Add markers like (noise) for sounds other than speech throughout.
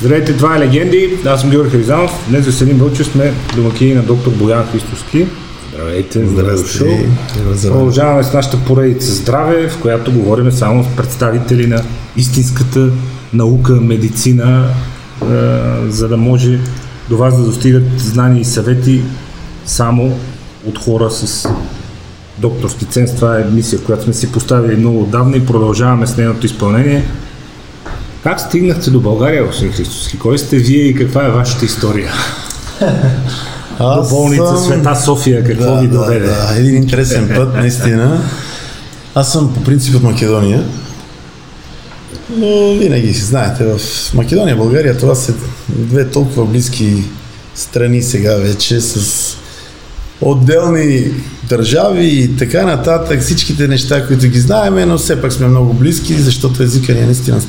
Здравейте, това е Легенди. Аз съм Георги Харизанов. Днес за Селин Вълчев сме домакини на доктор Боян Христовски. Здравейте, Здрасти. Продължаваме с нашата поредица Здраве, в която говорим само с представители на истинската наука, медицина, е, за да може до вас да достигат знания и съвети само от хора с докторски ценз. Това е мисия, която сме си поставили много отдавна и продължаваме с нейното изпълнение. Как стигнахте до България, господин Христовски? Кой сте вие и каква е вашата история? (laughs) Аз до болница съм... Света София, какво да, ви доведе? Да, да, един интересен път, наистина. Аз съм по принцип от Македония, но винаги си знаете, в Македония, България, това са две толкова близки страни сега вече с отделни държави и така нататък, всичките неща, които ги знаеме, но все пак сме много близки, защото езика ни е наистина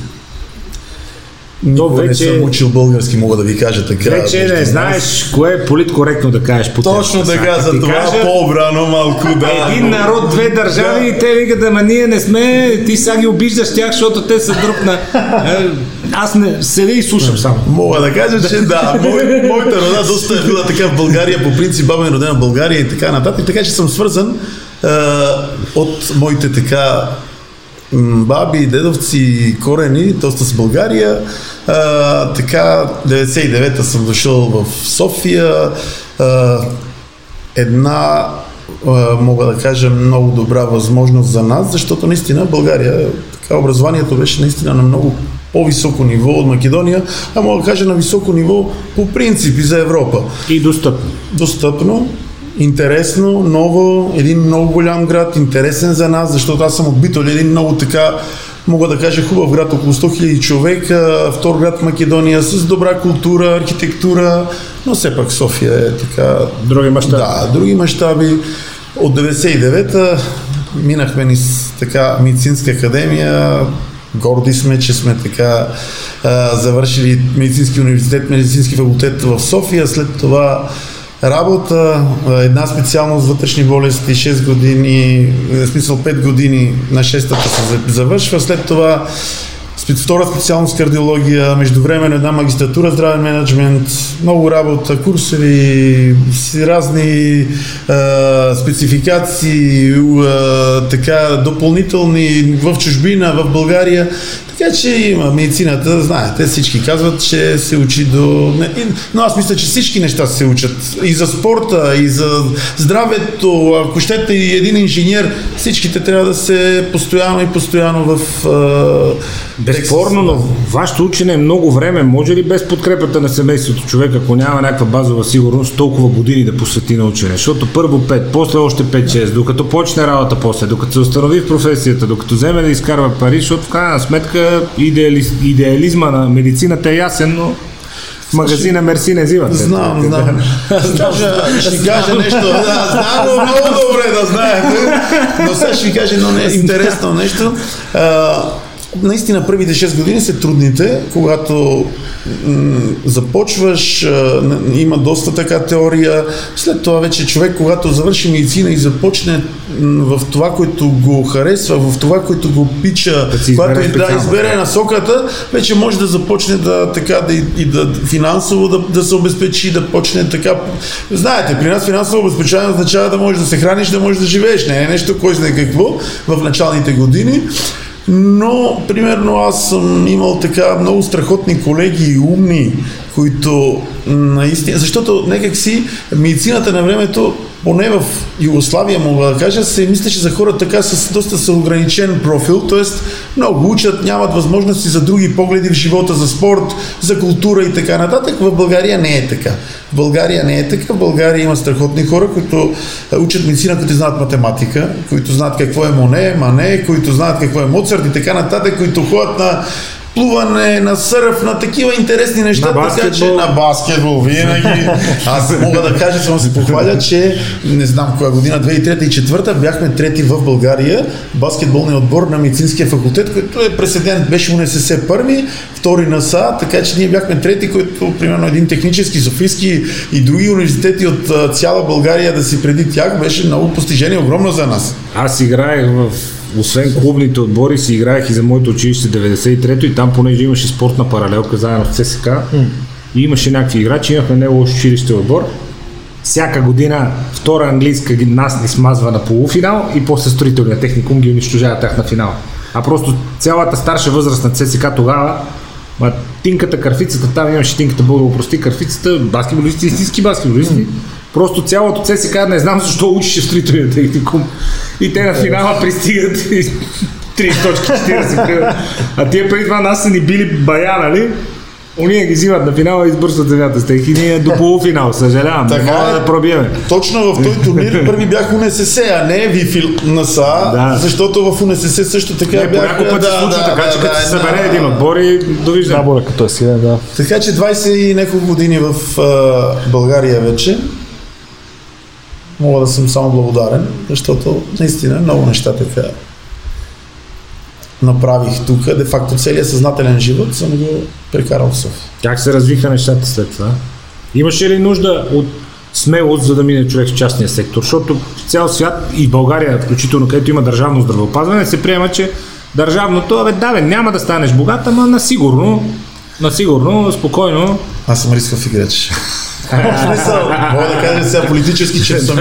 Никога вече... не съм учил български, мога да ви кажа така. Вече не знаеш кое е политкоректно да кажеш по Точно така, за това кажа, по-обрано малко да. Един народ, две държави и те викат, ама ние не сме, ти сега ги обиждаш тях, защото те са друг на... Е, аз не седя и слушам само. Мога да кажа, че да, мой, моята рода доста е била така в България, по принцип баба е родена в България и така нататък, така че съм свързан е, от моите така баби, дедовци, корени, доста с България. А, така, 99-та съм дошъл в София. А, една, а, мога да кажа, много добра възможност за нас, защото наистина България, така, образованието беше наистина на много по-високо ниво от Македония, а мога да кажа на високо ниво по принцип и за Европа. И достъпно. Достъпно интересно, ново, един много голям град, интересен за нас, защото аз съм от Битоли, един много така, мога да кажа, хубав град, около 100 000 човека, втор град Македония, с добра култура, архитектура, но все пак София е така... Други мащаби. Да, други мащаби. От 99-та минахме ни с така медицинска академия, горди сме, че сме така а, завършили медицински университет, медицински факултет в София, след това работа, една специалност вътрешни болести, 6 години, в смисъл 5 години на 6-та се завършва, след това втора специалност кардиология, междувременно една магистратура здравен менеджмент, много работа, курсови, разни а, спецификации, а, така допълнителни в чужбина, в България. Така че има медицината, знаете, всички казват, че се учи до... Но аз мисля, че всички неща се учат. И за спорта, и за здравето, ако щете и един инженер, всичките трябва да се постоянно и постоянно в... Безспорно, но вашето учене е много време. Може ли без подкрепата на семейството човек, ако няма някаква базова сигурност, толкова години да посвети на учене? Защото първо 5, после още 5-6, докато почне работа после, докато се установи в професията, докато вземе да изкарва пари, защото в крайна сметка идеализ, идеализма на медицината е ясен, но магазина Мерси не взимате. Знам, (laughs) знам. Ще ви кажа нещо. Да, знам (laughs) много добре да знаете. Но сега ще ви кажа едно интересно нещо. А, наистина първите 6 години са трудните, когато м- започваш, а, има доста така теория, след това вече човек, когато завърши медицина и започне м- в това, което го харесва, в това, което го пича, да когато и да избере насоката, вече може да започне да така да и, и да финансово да, да се обезпечи, да почне така. Знаете, при нас финансово обезпечаване означава да можеш да се храниш, да можеш да живееш. Не е нещо, кой знае какво в началните години. Но, примерно, аз съм имал така много страхотни колеги и умни, които наистина, защото някак си медицината на времето, поне в Югославия мога да кажа, се мислеше за хора така с доста с ограничен профил, т.е. много учат, нямат възможности за други погледи в живота, за спорт, за култура и така нататък. В България не е така. В България не е така. В България има страхотни хора, които учат медицина, които знаят математика, които знаят какво е Моне, Мане, които знаят какво е Моцарт и така нататък, които ходят на плуване, на сърф, на такива интересни неща. На баскетбол. Така, че на баскетбол винаги. Аз мога да кажа, само се похваля, че не знам коя година, 2003 и 2004 бяхме трети в България, баскетболния отбор на медицинския факултет, който е прецедент, беше УНСС първи, втори на СА, така че ние бяхме трети, който примерно един технически, софийски и други университети от цяла България да си преди тях беше много постижение, огромно за нас. Аз играех в освен клубните отбори, си играех и за моето училище 93-то и там понеже имаше спортна паралелка заедно с ЦСК и имаше някакви играчи, имахме него лош училище отбор. Всяка година втора английска нас ни смазва на полуфинал и после строителния техникум ги унищожава тях на финал. А просто цялата старша възраст на ЦСК тогава Ма тинката, кърфицата, там имаше тинката, Бог да прости, кърфицата, баскетболисти, истински баскетболисти. Просто цялото ЦСК не знам защо учише в строителния техникум. И те на финала пристигат и (laughs) 3 точки 40 примерно. А тия преди това нас са ни били бая, нали? Уния ги взимат на финала и избърсват земята с тях и ние до полуфинал, съжалявам. Не Така мога е. да пробиеме. Точно в този турнир първи бях УНСС, а не Вифил НСА, Да. защото в УНСС също така Не, по бях... няколко пъти се случва така, че като се една- събере един отбор и довиждане. Набора като е силен, да. Така че 20 и няколко години в а, България вече мога да съм само благодарен, защото наистина много неща така направих тук. Де факто целият съзнателен живот съм го прекарал в София. Как се развиха нещата след това? Имаше ли нужда от смелост, за да мине човек в частния сектор? Защото в цял свят и в България, включително където има държавно здравеопазване, се приема, че държавното, абе да, бе, няма да станеш богат, ама на сигурно, на сигурно, спокойно. Аз съм рисков играч. Мога да кажа сега политически, че съм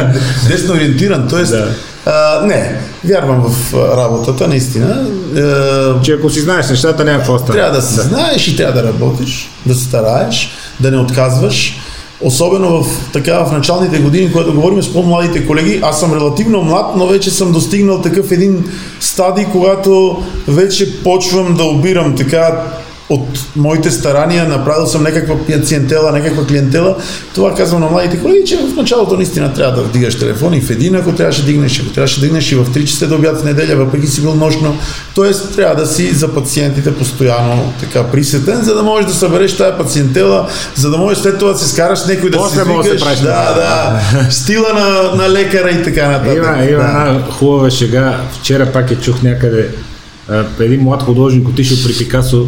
десно ориентиран. Тоест, Да. а, не, вярвам в работата, наистина. А, Че ако си знаеш нещата, няма какво стане. Трябва да се знаеш и трябва да работиш, да се стараеш, да не отказваш. Особено в, така, в началните години, когато говорим с по-младите колеги, аз съм релативно млад, но вече съм достигнал такъв един стадий, когато вече почвам да обирам така от моите старания, направил съм някаква пациентела, някаква клиентела. Това казвам на младите колеги, че в началото наистина трябва да вдигаш телефон и в един, ако трябваше да дигнеш, ако трябваше да дигнеш и в 3 часа до обяд в неделя, въпреки си бил нощно. Тоест трябва да си за пациентите постоянно така присетен, за да можеш да събереш тази пациентела, за да можеш след това да се скараш някой да После си да да, да, стила на, на лекара и така нататък. Има, има да. една хубава шега. Вчера пак я чух някъде. А, един млад художник отишъл при Пикасо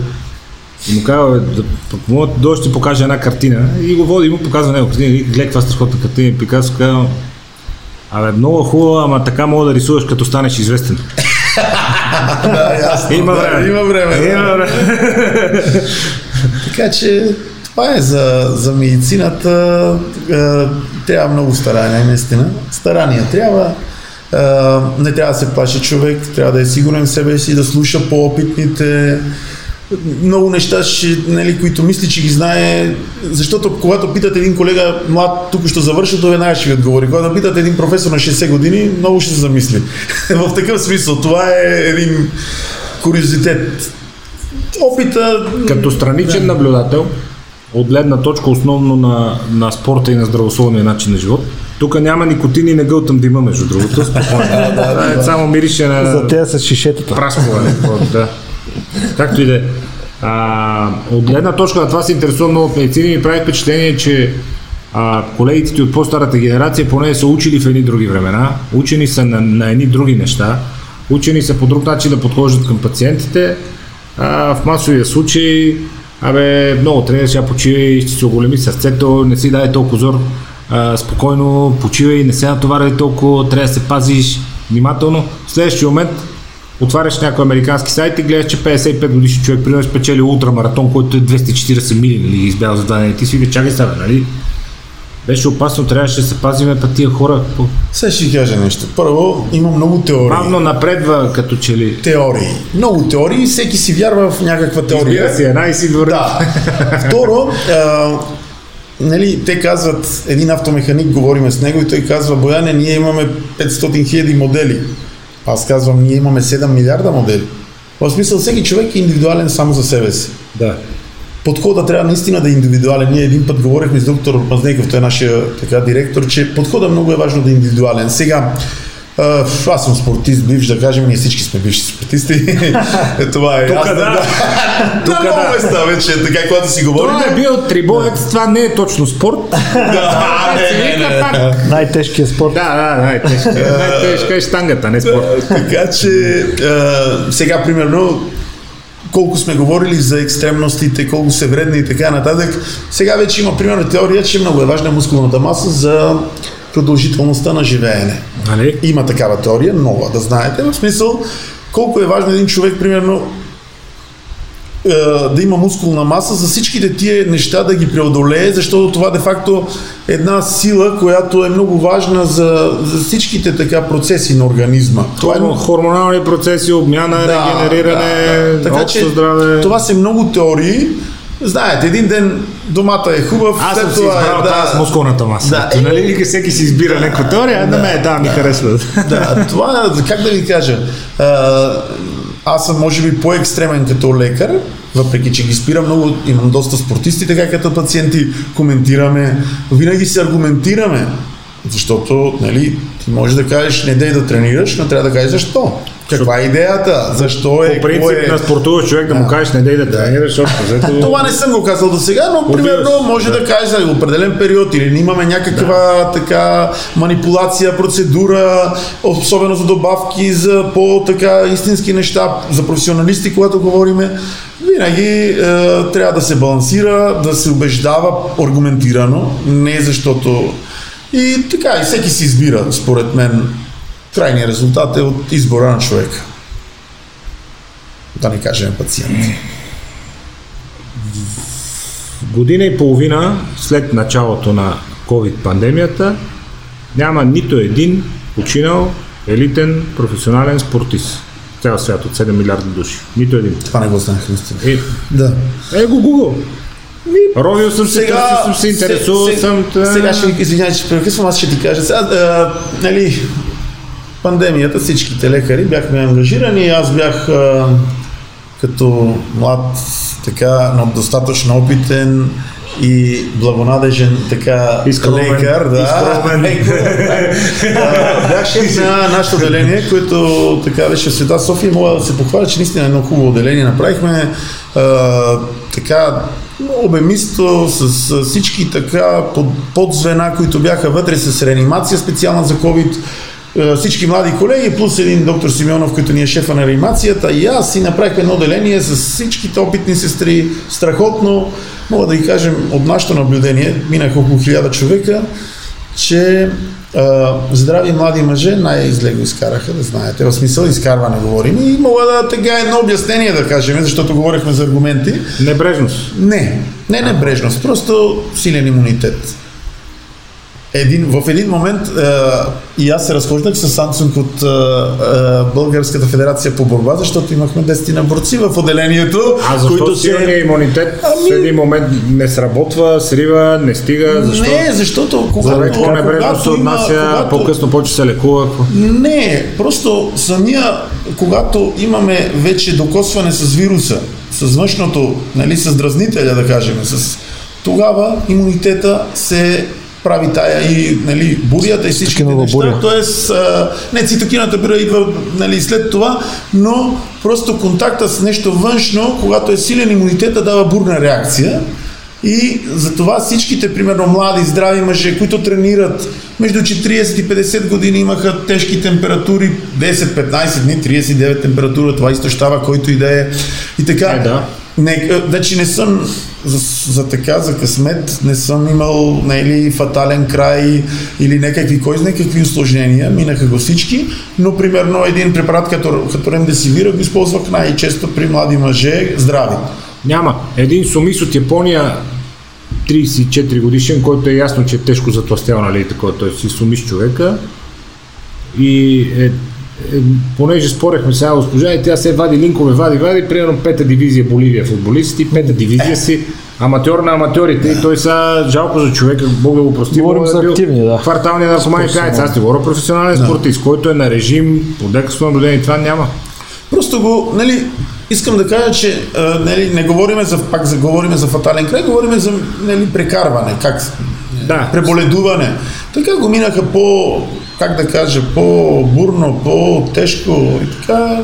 и му казва, да, мога да дойдеш ти покажа една картина. И го води и му показва него картина. И гледай каква страхотна картина. Пикасо казва, Абе, много хубава, ама така мога да рисуваш като станеш известен. (laughs) Да, ясно, Има да, време. Има време. да. Има време. (laughs) Така че това е за, за медицината. Е, трябва много старание, наистина. Старание трябва. Е, не трябва да се плаши човек, трябва да е сигурен в себе си, да слуша по-опитните. Много неща, ще, нали, които мисли, че ги знае, защото когато питате един колега млад, тук ще завърши, той веднага ще ви отговори. Когато питате един професор на 60 години, много ще се замисли. (laughs) в такъв смисъл, това е един куриозитет. Опита... Като страничен наблюдател, от гледна точка основно на, на спорта и на здравословния начин на живот, тук няма никотин и не гълтам дима, между другото. (laughs) Спокойно. Това е само мирише на... За тези с шишетата. Праскова, не, какво, (laughs) да. Както и да е. От гледна точка на това се интересува много от медицина ми прави впечатление, че а, колегите от по-старата генерация поне са учили в едни други времена, учени са на, на едни други неща, учени са по друг начин да подхождат към пациентите. А, в масовия случай, абе, много трябва сега почивай, ще се оголеми сърцето, не си дай толкова зор, а, спокойно почивай, не се натоварвай толкова, трябва да се пазиш внимателно. В следващия момент отваряш някой американски сайт и гледаш, че 55 годишен човек примерно е спечелил ултрамаратон, който е 240 мили, нали, избял за два дни. Ти си вика, чакай сега, нали? Беше опасно, трябваше да се пазиме па тия хора. Сега ще ви кажа нещо. Първо, има много теории. Бавно напредва, като че ли. Теории. Много теории, всеки си вярва в някаква теория. Избира си една и си върви. Да. Второ, а, нали, те казват, един автомеханик, говориме с него и той казва, Бояне, ние имаме 500 хиляди модели. Аз казвам, ние имаме 7 милиарда модели. В смисъл, всеки човек е индивидуален само за себе си. да. Подхода трябва наистина да е индивидуален. Ние един път говорихме с доктор Мазнеков, той е нашия така, директор, че подхода много е важно да е индивидуален. Сега, аз съм спортист, бивш, да кажем, ние всички сме бивши спортисти. (laughs) Това е Тук ясно. да. (laughs) Тук Тук много да. места вече, така, когато си говорим. Това е бил трибоец, това не е точно спорт. (laughs) Да, не, не, не, не. Най-тежкият спорт. Да, да, най-тежка. Най-тежка е штангата, не спорт. Така че, сега, примерно, колко сме говорили за екстремностите, колко са вредни и така нататък. Сега вече има примерно теория, че много е важна мускулната маса за продължителността на живеене. Нали? Има такава теория, нова, да знаете. В смисъл, колко е важно един човек, примерно, е, да има мускулна маса, за всичките тия неща да ги преодолее, защото това де-факто е една сила, която е много важна за, за всичките така процеси на организма. Това е Хор- Хормонални процеси, обмяна, регенериране, да, да. Така, че, здраве. Това са много теории. Знаете, един ден домата е хубав, Аз съм си това избрал е, тази мускулната маса. Да. Да. Нали, вика, всеки си избира някаква теория, а на мен да, ми харесва. да, това, как да ви кажа, а, аз съм може би по-екстремен като лекар, въпреки че ги спира много, имам доста спортисти, така като пациенти коментираме, винаги се аргументираме, защото, нали, ти можеш да кажеш не дей да тренираш, но трябва да кажеш защо. Каква е идеята? Защо е? По принцип е? на спортуващ човек да му кажеш не дей да тренираш, защото взето... (laughs) Това не съм го казал до сега, но примерно може да, кажеш за определен период или имаме някаква така манипулация, процедура, особено за добавки, за по-така истински неща, за професионалисти, когато говориме. Винаги е, трябва да се балансира, да се убеждава аргументирано, не защото... И така, и всеки си избира, според мен. Крайният резултат е от избора на човека. Да не кажем пациент. Година и половина след началото на COVID-пандемията няма нито един починал елитен професионален спортист. Цял свят от 7 милиарда души. Нито един. Това не го знаех наистина. Е, Да. е го Google. Ровил съм се, търсил съм се, интересувал се- съм. се- Сега ще ви извинявай, че прекъсвам, аз ще ти кажа. Сега, а, нали, пандемията, всичките лекари бяхме ангажирани. Аз бях а, като млад, така, но достатъчно опитен и благонадежен така И скромен. лекар. Да, И скромен. (laughs) Да, бях шеф на нашето отделение, което така беше в Света София. Мога да се похваля, че наистина едно хубаво отделение направихме. А, така обемисто, с, с всички така под, подзвена, които бяха вътре с реанимация специална за COVID. Е, Всички млади колеги, плюс един доктор Симеонов, който ни е шефа на реанимацията и аз си направихме едно отделение с всичките опитни сестри. Страхотно, мога да ви кажем, от нашето наблюдение, минаха около хиляда човека, че а, здрави млади мъже най-зле го изкараха, да знаете. В смисъл изкарване говорим. И мога да тега едно обяснение да кажем, защото говорихме за аргументи. Небрежност. Не, не небрежност, просто силен имунитет. Един, в един момент а, и аз се разхождах с Samsung от а, а, Българската федерация по борба, защото имахме 10 на борци в отделението, А защо които силният имунитет Ами- в един момент не сработва, срива, не стига? Защо? Не, защото когато, Човек по-небрежно се когато има- отнася, когато- по-късно почва се лекува. какво? Не, просто самия, когато имаме вече докосване с вируса, с външното, нали, с дразнителя, да кажем, с, тогава имунитета се прави тая и нали, бурята и всички неща. буря. Тоест, а, не цитокината буря идва нали, след това, но просто контакта с нещо външно, когато е силен имунитета, дава бурна реакция. И затова всичките, примерно, млади, здрави мъже, които тренират между 40 и 50 години, имаха тежки температури, 10-15 дни, 39 температура, това изтощава който и да е. И така. Е, да. Не, значи не съм за, за така, за късмет, не съм имал нали, фатален край или някакви, кой знае какви осложнения, минаха го всички, но примерно един препарат като, като ремдесивира го използвах най-често при млади мъже, здрави. Няма. Един сумис от Япония 34 годишен, който е ясно, че е тежко затластял, нали, такова, той си сумиш човека. И е, понеже спорехме сега госпожа и тя се вади линкове, вади, вади, примерно пета дивизия Боливия футболисти, пета дивизия си, аматьор на аматьорите и той сега жалко за човека, Бог да го прости. Говорим за е активни, да. Квартални наркомани, кажете, аз ти говоря професионален спортист, който е на режим, по лекарство наблюдение, това няма. Просто го, нали, искам да кажа, че а, нали, не говориме за, пак за, говориме за фатален край, говориме за нали, прекарване, как, Да. преболедуване. Така го минаха по, как да кажа, по-бурно, по-тежко и така,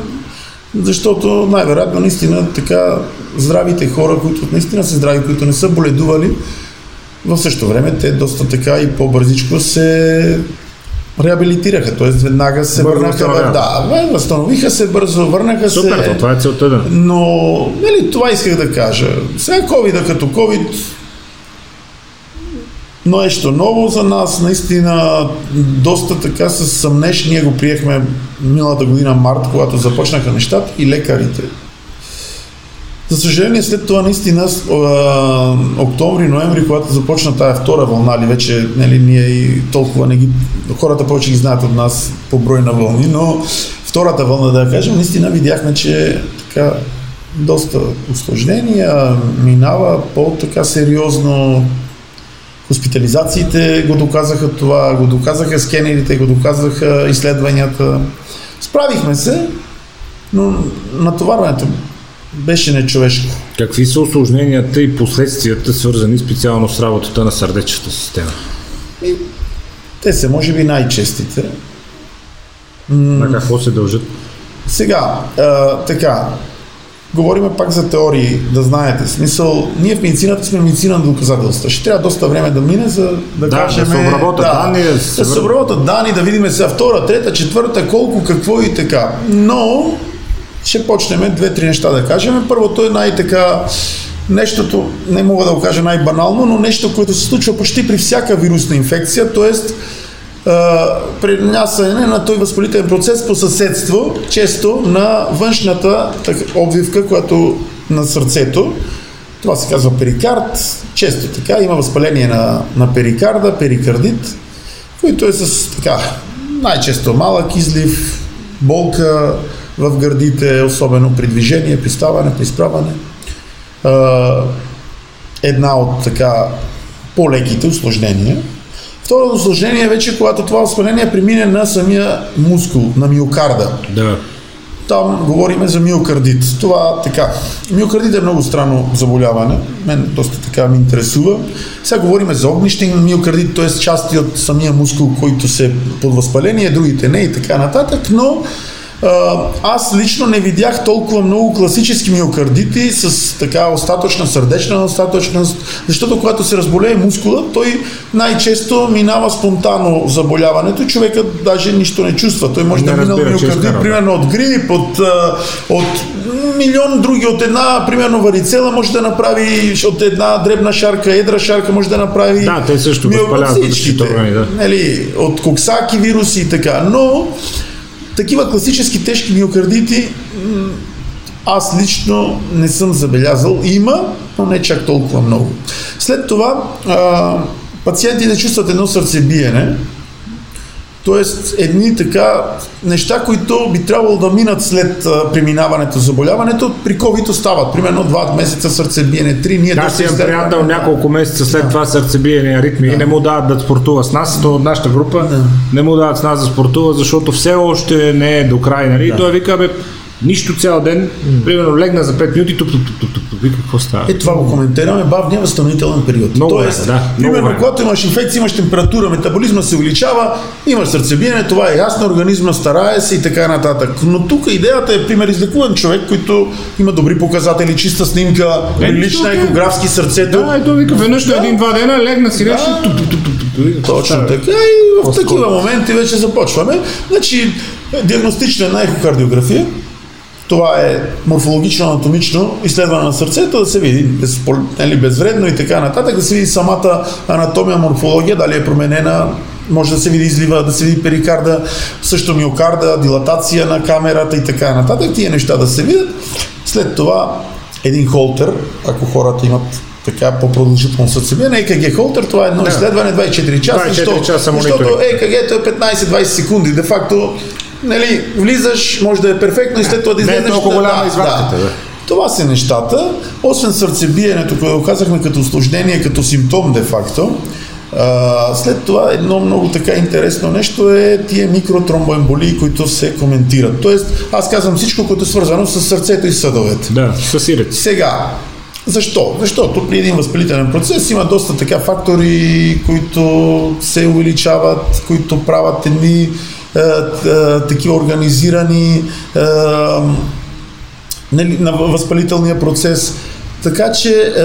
защото най-вероятно наистина така здравите хора, които наистина са здрави, които не са боледували, в същото време те доста така и по-бързичко се реабилитираха, т.е. веднага се Бързо върнаха в... възстановяват. Да, възстановиха се бързо, върнаха Супер, се. то, това е целта да. Но, нали, това исках да кажа. Сега COVID, като COVID, нещо ново за нас, наистина доста така с съмнеж, ние го приехме миналата година март, когато започнаха нещата и лекарите. За съжаление, след това наистина октомври, ноември, когато започна тая втора вълна, или вече нали, ние и толкова не ги, хората повече ги знаят от нас по брой на вълни, но втората вълна, да я кажем, наистина видяхме, че така доста осложнения, минава по-така сериозно Хоспитализациите го доказаха това, го доказаха скенерите, го доказаха изследванията. Справихме се, но натоварването беше нечовешко. Какви са осложненията и последствията, свързани специално с работата на сърдечната система? И те са, може би, най-честите. На какво се дължат? Сега, а, така, говориме пак за теории, да знаете. Смисъл, ние в медицината сме медицина на доказателства. Ще трябва доста време да мине, за да, Да, кажем... да се обработят данни, да се да се върнат. обработят данни, да видим сега втора, трета, четвърта, колко, какво и така. Но ще почнем две-три неща да кажем. Първото е най-така нещото, не мога да го кажа най-банално, но нещо, което се случва почти при всяка вирусна инфекция, т.е. пренасяне на този възпалителен процес по съседство, често на външната така, обвивка, която на сърцето. Това се казва перикард. Често така има възпаление на, на перикарда, перикардит, който е с така най-често малък излив, болка в гърдите, особено при движение, при ставане, при изправане. Една от така по-леките осложнения. Второто осложнение е вече, когато това възпаление премине на самия мускул, на миокарда. Да. Там говориме за миокардит. Това така. Миокардит е много странно заболяване. Мен доста така ми интересува. Сега говориме за огнищен миокардит, т.е. части от самия мускул, който се под възпаление, другите не и така нататък, но аз лично не видях толкова много класически миокардити с така остатъчна сърдечна остатъчност, защото когато се разболее мускула, той най-често минава спонтанно заболяването. Човекът даже нищо не чувства. Той може Не да минал миокардит, примерно от грип, от, от милион други, от една, примерно варицела може да направи, от една дребна шарка, едра шарка може да направи. Да, те също Мио- възпаляват всичките, да. Нали, от коксаки, вируси и така. Но такива класически тежки миокардити аз лично не съм забелязал. Има, но не чак толкова много. След това а, пациентите чувстват едно сърцебиене, Тоест, едни така неща, които би трябвало да минат след а, преминаването заболяването, при COVID остават. Примерно два месеца сърцебиене, три. Ние Аз имам приятел няколко месеца след това сърцебиене, аритми и не му дават да спортува с нас, то от нашата група не му дават с нас да спортува, защото все още не е до край, нали? Той вика, бе, нищо цял ден, примерно легна за 5 минути, туп, туп, туп, туп, туп, туп, какво става? Е, това го коментираме, бавния възстановителен период. Много Тоест, време, да, примерно, време. когато имаш инфекция, имаш температура, метаболизма се увеличава, имаш сърцебиене, това е ясно, организма старае се и така нататък. Но тук идеята е, пример, излекуван човек, който има добри показатели, чиста снимка, Е, нищо, екографски сърцето. Да, ето вика, веднъж на един-два дена легна си нещо, туп, туп, туп, туп, туп, Точно така и в такива моменти вече започваме. Значи, диагностична на ехокардиография, това е морфологично-анатомично изследване на сърцето, да се види без, нали, безвредно и така нататък, да се види самата анатомия, морфология, дали е променена, може да се види излива, да се види перикарда, също миокарда, дилатация на камерата и така нататък, тия неща да се видят. След това един холтер, ако хората имат така по-продължително сърцебиене, ЕКГ холтер, това е едно Да. изследване 24 часа, 24 защото, часа защото. ЕКГ-то е 15-20 секунди, де факто нали, влизаш, може да е перфектно и след това да Не е излезеш. толкова да- голяма да, извадката, да. Това са нещата. Освен сърцебиенето, което го казахме като осложнение, като симптом де-факто, а, след това едно много така интересно нещо е тия микротромбоемболии, които се коментират. Тоест, аз казвам всичко, което е свързано с сърцето и съдовете. Да, съсирец. Сега, защо? Защото при един възпалителен процес има доста така фактори, които се увеличават, които правят едни такива организирани е, нали, на възпалителния процес. Така че е,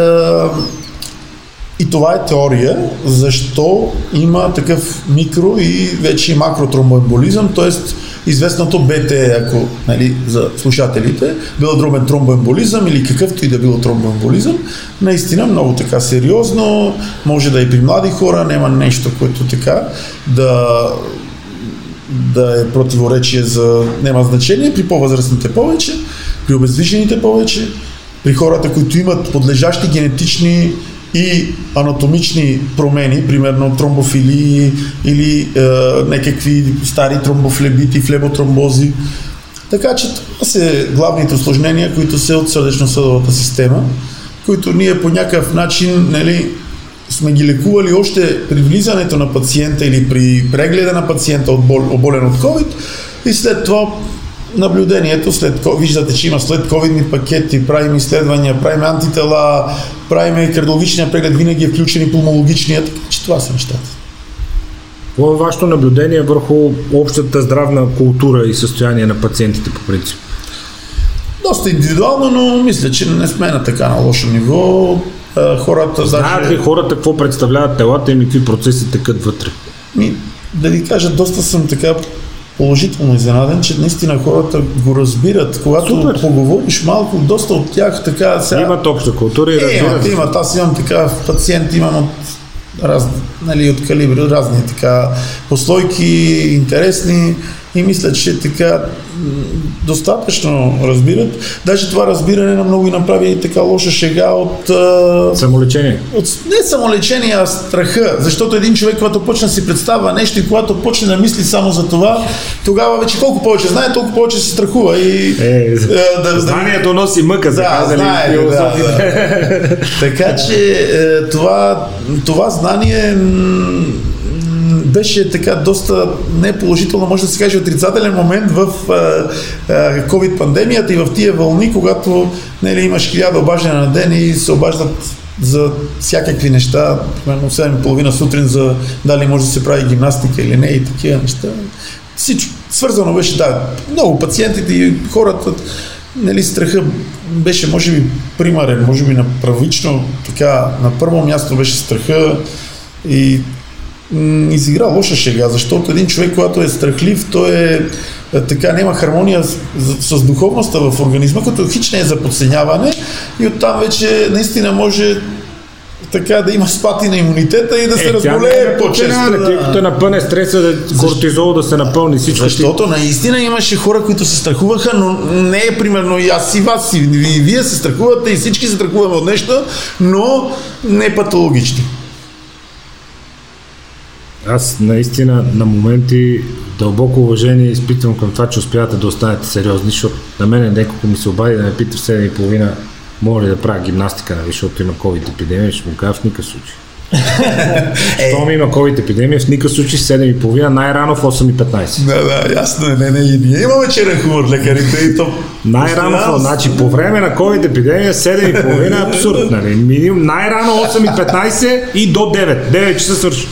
и това е теория, защо има такъв микро и вече и макротромбоемболизъм, т.е. известното БТ, ако нали, за слушателите, белодробен тромбоемболизъм или какъвто и да било тромбоемболизъм, наистина много така сериозно, може да и при млади хора, няма нещо, което така да да е противоречие за няма значение, при по-възрастните повече, при обездвижените повече, при хората, които имат подлежащи генетични и анатомични промени, примерно тромбофилии или е, някакви стари тромбофлебити, флеботромбози. Така че това са главните осложнения, които са от сърдечно-съдовата система, които ние по някакъв начин нали, сме ги лекували още при влизането на пациента или при прегледа на пациента оболен от COVID и след това наблюдението, след, виждате, че има след ковидни пакети, правим изследвания, правим антитела, правим кардиологичния преглед, винаги е включен и пулмологичния, че това са нещата. Какво е вашето наблюдение върху общата здравна култура и състояние на пациентите по принцип? Доста индивидуално, но мисля, че не сме на така на лошо ниво. Хората Знаят даже... ли хората какво представляват телата и какви процеси текат вътре? Ми, да ви кажа, доста съм така положително изненаден, че наистина хората го разбират. Когато Супер. поговориш малко, доста от тях така сега... Имат обща култура и разбират. Е, имат, имат. Аз имам така пациент, имам от раз, нали, от калибри, разни така послойки, интересни и мисля, че така достатъчно разбират. Даже това разбиране на много и направи и така лоша шега от... Самолечение. От, не самолечение, а страха. Защото един човек, когато почне да си представя нещо и когато почне да мисли само за това, тогава вече колко повече знае, толкова повече се страхува. И, е, да, знанието носи мъка, за да, знае, да, да. Така че е, това, това знание беше така доста неположително, може да се каже отрицателен момент в COVID-пандемията и в тия вълни, когато нали, имаш хиляда обаждания на ден и се обаждат за всякакви неща, примерно 7.30 сутрин за дали може да се прави гимнастика или не и такива неща. Всичко свързано беше, да, много пациентите и хората, нали, страха беше, може би, примарен, може би направично, така, на първо място беше страха и изигра лоша шега, защото един човек, когато е страхлив, той е, е така, няма хармония с, с духовността в организма, като хич не е за подсеняване и оттам вече наистина може така да има спати на имунитета и да се е, разболее по-често. Да. Като напъне стреса, да, кортизол да се напълни всичко. Защото наистина имаше хора, които се страхуваха, но не е примерно и аз и вас, и вие се страхувате и всички се страхуваме от нещо, но не патологично. Аз наистина на моменти дълбоко уважение изпитвам към това, че успявате да останете сериозни, защото на мен няколко ми се обади да ме пита в 7.30 мога ли да правя гимнастика, нали, защото има COVID епидемия, ще му кажа в никакъв случай. (laughs) Щом има COVID епидемия, в никакъв случай 7.30, най-рано в 8.15. Да, да, ясно е. Не, не, и ние имаме черен хумор, лекарите и то. Най-рано, значи по време на COVID епидемия 7.30 е абсурд, нали? Минимум най-рано 8.15 и до 9. 9 часа свърши.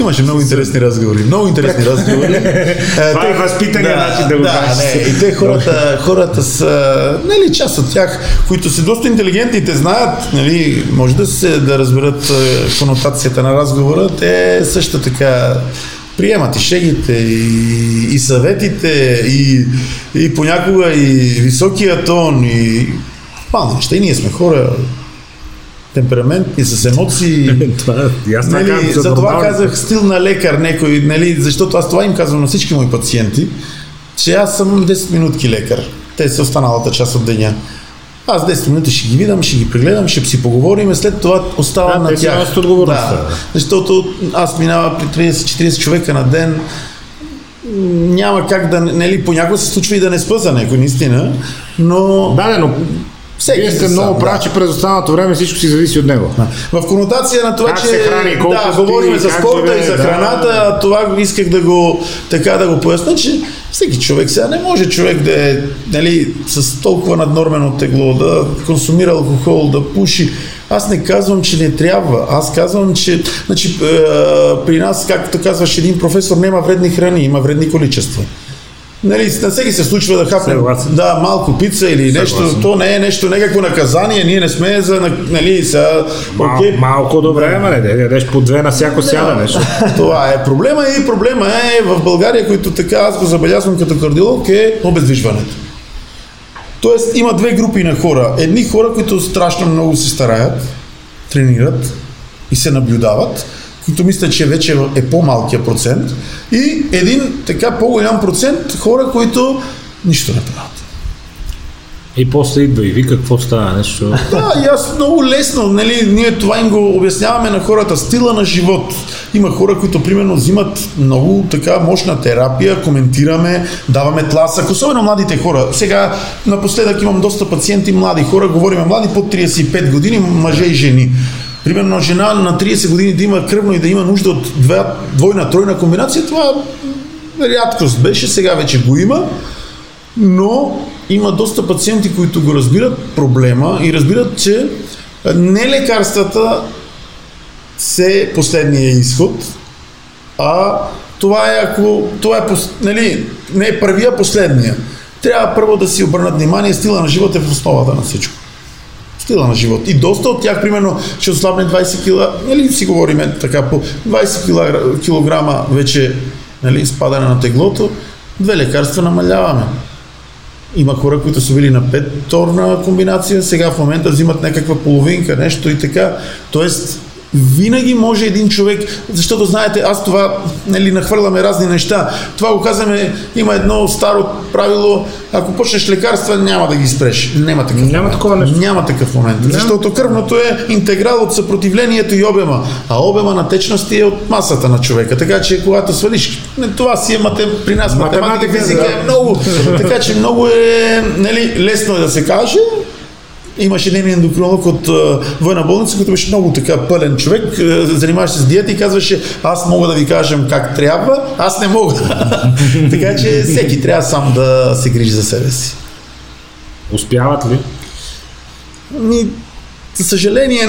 Имаше много интересни разговори. Много интересни разговори. (laughs) Това е възпитания да, начин да го да, кажеш. Не, и те хората, хората са, нали, част от тях, които са доста интелигентни, те знаят, нали, може да се да разберат конотацията на разговора, те също така приемат и шегите, и, и съветите, и, и понякога и високия тон, и това неща. И ние сме хора, темпераментни, с емоции. (laughs) това, аз нали, за, за това казах стил на лекар некой, нали, защото аз това им казвам на всички мои пациенти, че аз съм 10 минутки лекар. Те са останалата част от деня. Аз 10 минути ще ги видам, ще ги прегледам, ще си поговорим, след това остава да, на тях. Да, защото аз минава при 30-40 човека на ден, няма как да, нали, понякога се случва и да не спа за него, наистина, но... Да, но всеки Вие сте много прав, да. че през останалото време всичко си зависи от него. Да. В конотация на това, как че се храни, колко да, говорим за спорта живе, и за храната, да. това исках да го така да го поясня, че всеки човек сега не може човек да е нали, с толкова наднормено тегло, да консумира алкохол, да пуши. Аз не казвам, че не трябва. Аз казвам, че значи, е, при нас, както казваш един професор, няма вредни храни, има вредни количества. Нали, на всеки се случва да хапне да, малко пица или нещо. Съгласен. То не е нещо, някакво наказание. Ние не сме за, на- нали, са, Мал, окей, Малко добре, ама не, да ядеш по две на всяко сядане. защото- Това е проблема и проблема е в България, който така аз го забелязвам като кардиолог, е обездвижването. Тоест има две групи на хора. Едни хора, които страшно много се стараят, тренират и се наблюдават, които мислят, че вече е по-малкия процент. И един така по-голям процент хора, които нищо не правят. И после идва и вика какво става нещо. Да, и аз много лесно, нали, ние това им го обясняваме на хората, стила на живот. Има хора, които примерно взимат много така мощна терапия, коментираме, даваме тласък, особено младите хора. Сега напоследък имам доста пациенти, млади хора, говорим млади под 35 години, мъже и жени. Примерно жена на 30 години да има кръвно и да има нужда от две, двойна, тройна комбинация, това рядкост беше, сега вече го има но има доста пациенти, които го разбират проблема и разбират, че не лекарствата се последния изход, а това е ако това е, нали, не е първия, последния. Трябва първо да си обърнат внимание, стила на живота е в основата на всичко. Стила на живот. И доста от тях, примерно, ще ослабне 20 кила, нали си говориме така по 20 кила, килограма вече нали, спадане на теглото, две лекарства намаляваме. Има хора, които са били на петторна комбинация, сега в момента взимат някаква половинка, нещо и така. Тоест, винаги може един човек, защото знаете, аз това, нали, нахвърляме разни неща. Това го казваме, има едно старо правило, ако почнеш лекарства, няма да ги спреш. Няма такъв Няма момент. такова нещо. Няма такъв момент. Защото кръвното е интеграл от съпротивлението и обема, а обема на течности е от масата на човека. Така че когато свалиш, това си е матем, при нас математика, Математика, физика да. е много, така че много е, нали, лесно е да се каже. Имаше един ендокринолог от а, военна болница, който беше много така пълен човек, а, занимаваше се с диета и казваше, аз мога да ви кажем как трябва, аз не мога. (laughs) така че всеки трябва сам да се грижи за себе си. Успяват ли? Ми, за съжаление,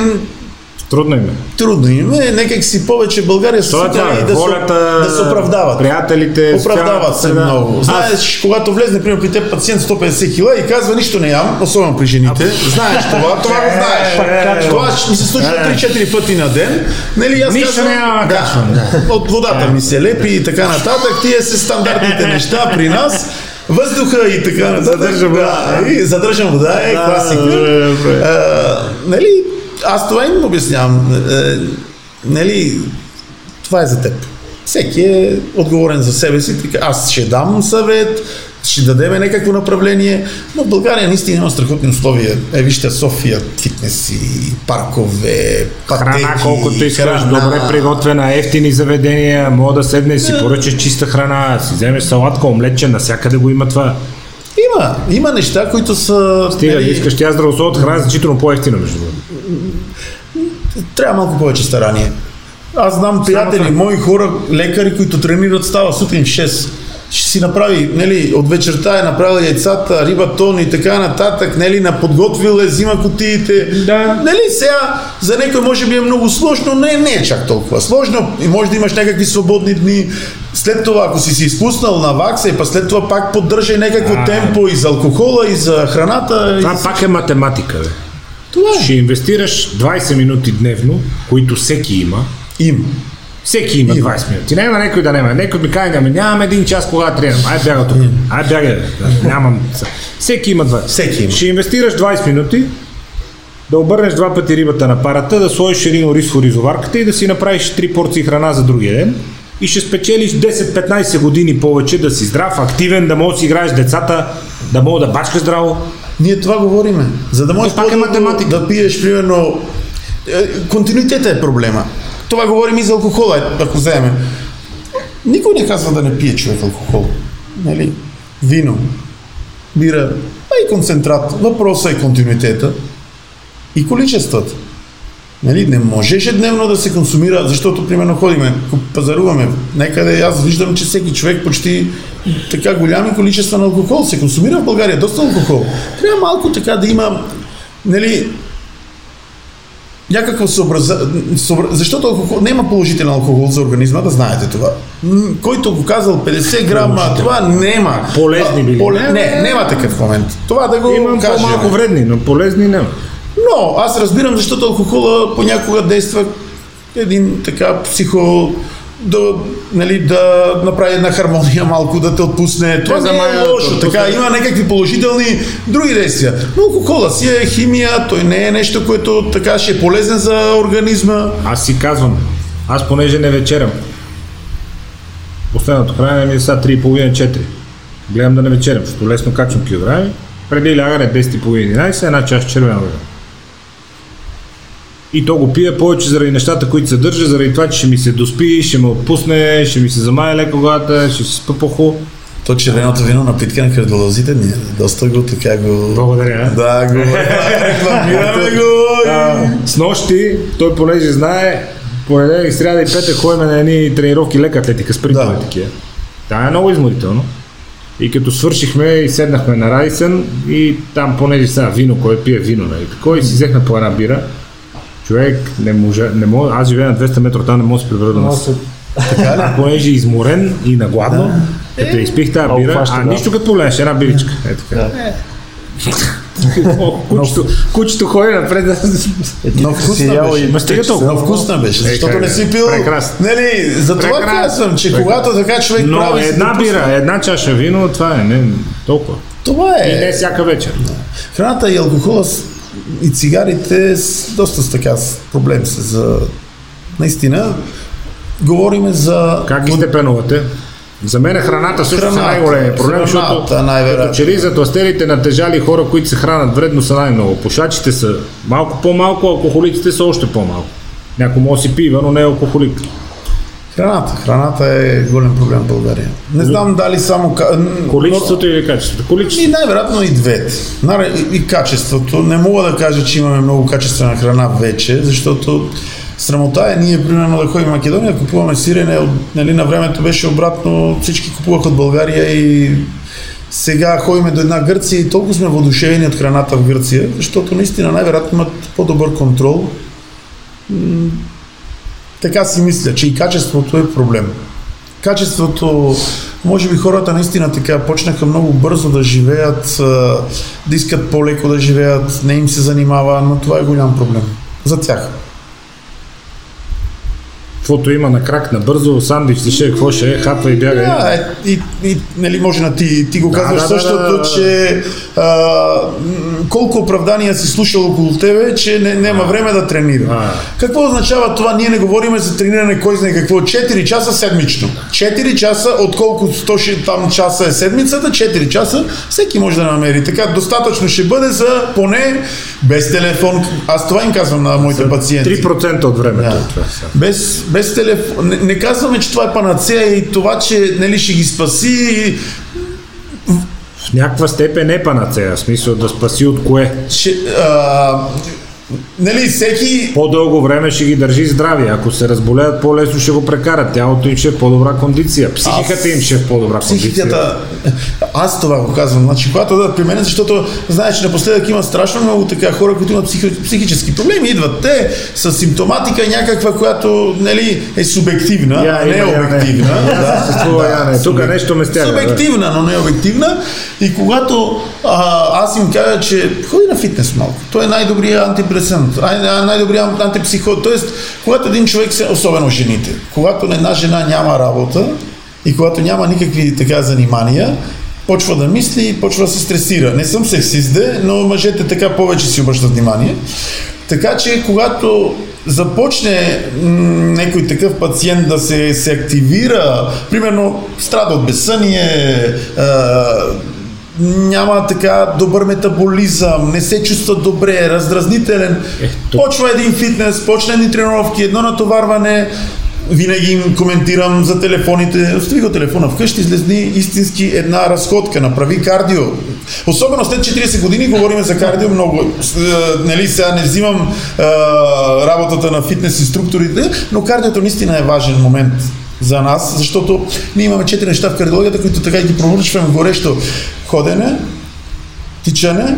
Трудно им е. трудно им е, някак си повече България са Това е това, да, волята, се, да се оправдават. приятелите, Оправдават се среда. много. Знаеш, когато влезне, примерно, при теб пациент 150 кила и казва нищо не ям, особено при жените, знаеш това, това го знаеш. Това ще ми се случва 3-4 пъти на ден. Нали, аз Нищо казвам, не ям, да, От водата ми се лепи и така нататък. Тия са стандартните неща при нас. Въздуха и така нататък. Задържам вода. Да, и задържам вода е класика. нали, аз това им обяснявам. Е, нали, това е за теб. Всеки е отговорен за себе си. Така, аз ще дам съвет, ще дадем някакво направление, но в България наистина има страхотни условия. Е, вижте, София, фитнеси, паркове, пътеки, Храна, колкото искаш, храна. добре приготвена, ефтини заведения, мога да седнеш, си поръчаш чиста храна, си вземеш салатка, омлетче, навсякъде го има това. Има, има неща, които са... Стига, нали, искаш тя здравословната храна, е значително по-ефтина, между другото. Трябва малко повече старание. Аз знам приятели, мои хора, лекари, които тренират, става сутрин в 6. Ще си направи, нели, от вечерта е направил яйцата, риба, тон и така нататък, нели, наподготвил е, взима кутиите. Да. Нели, сега, за някой може би е много сложно, но не, не е чак толкова сложно. И може да имаш някакви свободни дни. След това, ако си си изпуснал на вакса и па след това пак поддържай някакво А. темпо и за алкохола, и за храната. Това и... пак е математика, бе. Това е. Ще инвестираш 20 минути дневно, които всеки има. Им. Всеки има Има. 20 минути. Няма някой да няма. Някой ми каже, ами нямам един час кога тренирам. Ай бяга тук. Ай бяга. Нямам. Всеки има 20. Всеки има. Ще инвестираш 20 минути, да обърнеш два пъти рибата на парата, да сложиш един ориз в оризоварката и да си направиш 3 порции храна за другия ден. И ще спечелиш 10-15 години повече да си здрав, активен, да можеш да си играеш с децата, да мога да бачкаш здраво. Ние това говориме. За да можеш пак е математика. да пиеш, примерно... е, Континуитета е проблема. Това говорим и за алкохола, е, ако вземем. Никой не казва да не пие човек алкохол. Нали? Вино, бира, а и концентрат. Въпросът е континуитета и количествата. Нали, не може ежедневно да се консумира, защото примерно ходиме, пазаруваме някъде, аз виждам, че всеки човек почти така голями количества на алкохол се консумира в България, доста алкохол. Трябва малко така да има, нали, някакво съобраза... съобра... Защото алкохол... няма положителен алкохол за организма, да знаете това. Който го казал 50 грама, това няма. Полезни били. Поле... Не, няма такъв момент. Това да го Имам кажем. по-малко вредни, но полезни няма. Но аз разбирам, защото алкохола понякога действа един така психо да, нали, да направи една хармония малко, да те отпусне. Това не замая е да лошо. Така, има някакви положителни други действия. Но алкохола си е химия, той не е нещо, което така ще е полезен за организма. Аз си казвам, аз понеже не вечерям. Последното хранене ми е сега 3,5-4. Гледам да не вечерям, защото лесно качвам килограми. Преди лягане 10,5-11, една чаша червена вода. И то го пия повече заради нещата, които се държа, заради това, че ще ми се доспи, ще ме отпусне, ще ми се замая леко главата, ще се спа по-хубаво. То червеното вино напитка на кардиолозите ни е доста го така го... Благодаря. Да, го рекламираме го. С нощи, той понеже знае, понеделник, сряда и петък ходим на едни тренировки лека атлетика, спринтове Да. такива. Това е много изморително. И като свършихме и седнахме на Райсън и там понеже сега вино, кой пие вино, нали, такова, и си взехна по една бира. Човек не може, не може, аз живея на 200 метра, там не мога да се до нас. Така ли? Понеже е изморен и нагладно, като изпих тази бира, фаща, а да. нищо като погледнеш, една биричка. Е така. О, Кучето, кучето ходи напред да Но вкусна беше. и Ма стига толкова. Но вкусна беше, защото как не е? си пил. Прекрасно. Нали, за това казвам, че Прекрасно. когато така човек Но прави... една бира, една чаша вино, това е не толкова. Това И не е. всяка вечер. Храната и алкохола и цигарите с доста с така с проблем са за... Наистина, говориме за... Как ги степенувате? За мен храната също Храната. са най-големия проблем, защото като че ли затластелите натежали хора, които се хранат вредно са най-много. Пушачите са малко по-малко, алкохолиците са още по-малко. Някой може си пива, но не е алкохолик. Храната. Храната е голям проблем в България. Не знам дали само... Количеството или качеството? И Количеството. най-вероятно и двете. И, и качеството. Не мога да кажа, че имаме много качествена храна вече, защото срамота е ние, примерно, да ходим в Македония, да купуваме сирене. Нали, на времето беше обратно, всички купуваха от България и сега ходим до една Гърция и толкова сме въодушевени от храната в Гърция, защото наистина най-вероятно имат по-добър контрол. Така си мисля, че и качеството е проблем. Качеството, може би хората наистина така почнаха много бързо да живеят, да искат по-леко да живеят, не им се занимава, но това е голям проблем за тях. Каквото има на крак, на бързо, сандвич, ще какво ще е, хапва и бяга. Да, и, и, нали, може на ти, ти го Да, казваш да, същото, да, да. че а, колко оправдания си слушал около тебе, че не, няма време да тренира. А. Какво означава това? Ние не говорим за трениране кой знае какво. 4 часа седмично. 4 часа, отколко 100 ще- там часа е седмицата, 4 часа, всеки може да намери. Така, достатъчно ще бъде за поне без телефон. Аз това им казвам на моите пациенти. 3% от времето Да. това. Без, без телефон. Не, не казваме, че това е панацея и това, че нали, ще ги спаси. В някаква степен е панацея, в смисъл да спаси от кое. Ще, а, нали, всеки По-дълго време ще ги държи здрави. Ако се разболеят, по-лесно ще го прекарат. Тялото им ще е в по-добра кондиция. Психиката им ще е в по-добра кондиция. психиката, аз това го казвам, значи когато да при мен, защото знаеш, че напоследък има страшно много така хора, които имат психи, психически проблеми, идват те с симптоматика някаква, която нали, е субективна, Я, а не е я, обективна. Съществува, не. Тук нещо ме стяга. Субективна, но не обективна. И когато а, аз им кажа, че ходи на фитнес малко, той е най-добрият антидепресант, ай- най-добрият антипсихот. Тоест, когато един човек, се, особено жените, когато една жена няма работа и когато няма никакви така занимания, почва да мисли и почва да се стресира. Не съм сексизде, но мъжете така повече си обръщат внимание. Така че, когато започне някой такъв пациент да се, се активира, примерно страда от безсъние, няма така добър метаболизъм, не се чувства добре, раздразнителен. Е, тук- Почва един фитнес, почна едни тренировки, едно натоварване, винаги им коментирам за телефоните. Остави го телефона вкъщи, излезни истински една разходка, направи кардио. Особено след 40 години говорим за кардио много. Е, нали, сега не взимам е, работата на фитнес инструкторите, но кардиото наистина е важен момент за нас, защото ние имаме четири неща в кардиологията, които така ги провършваме горещо. Ходене, тичане,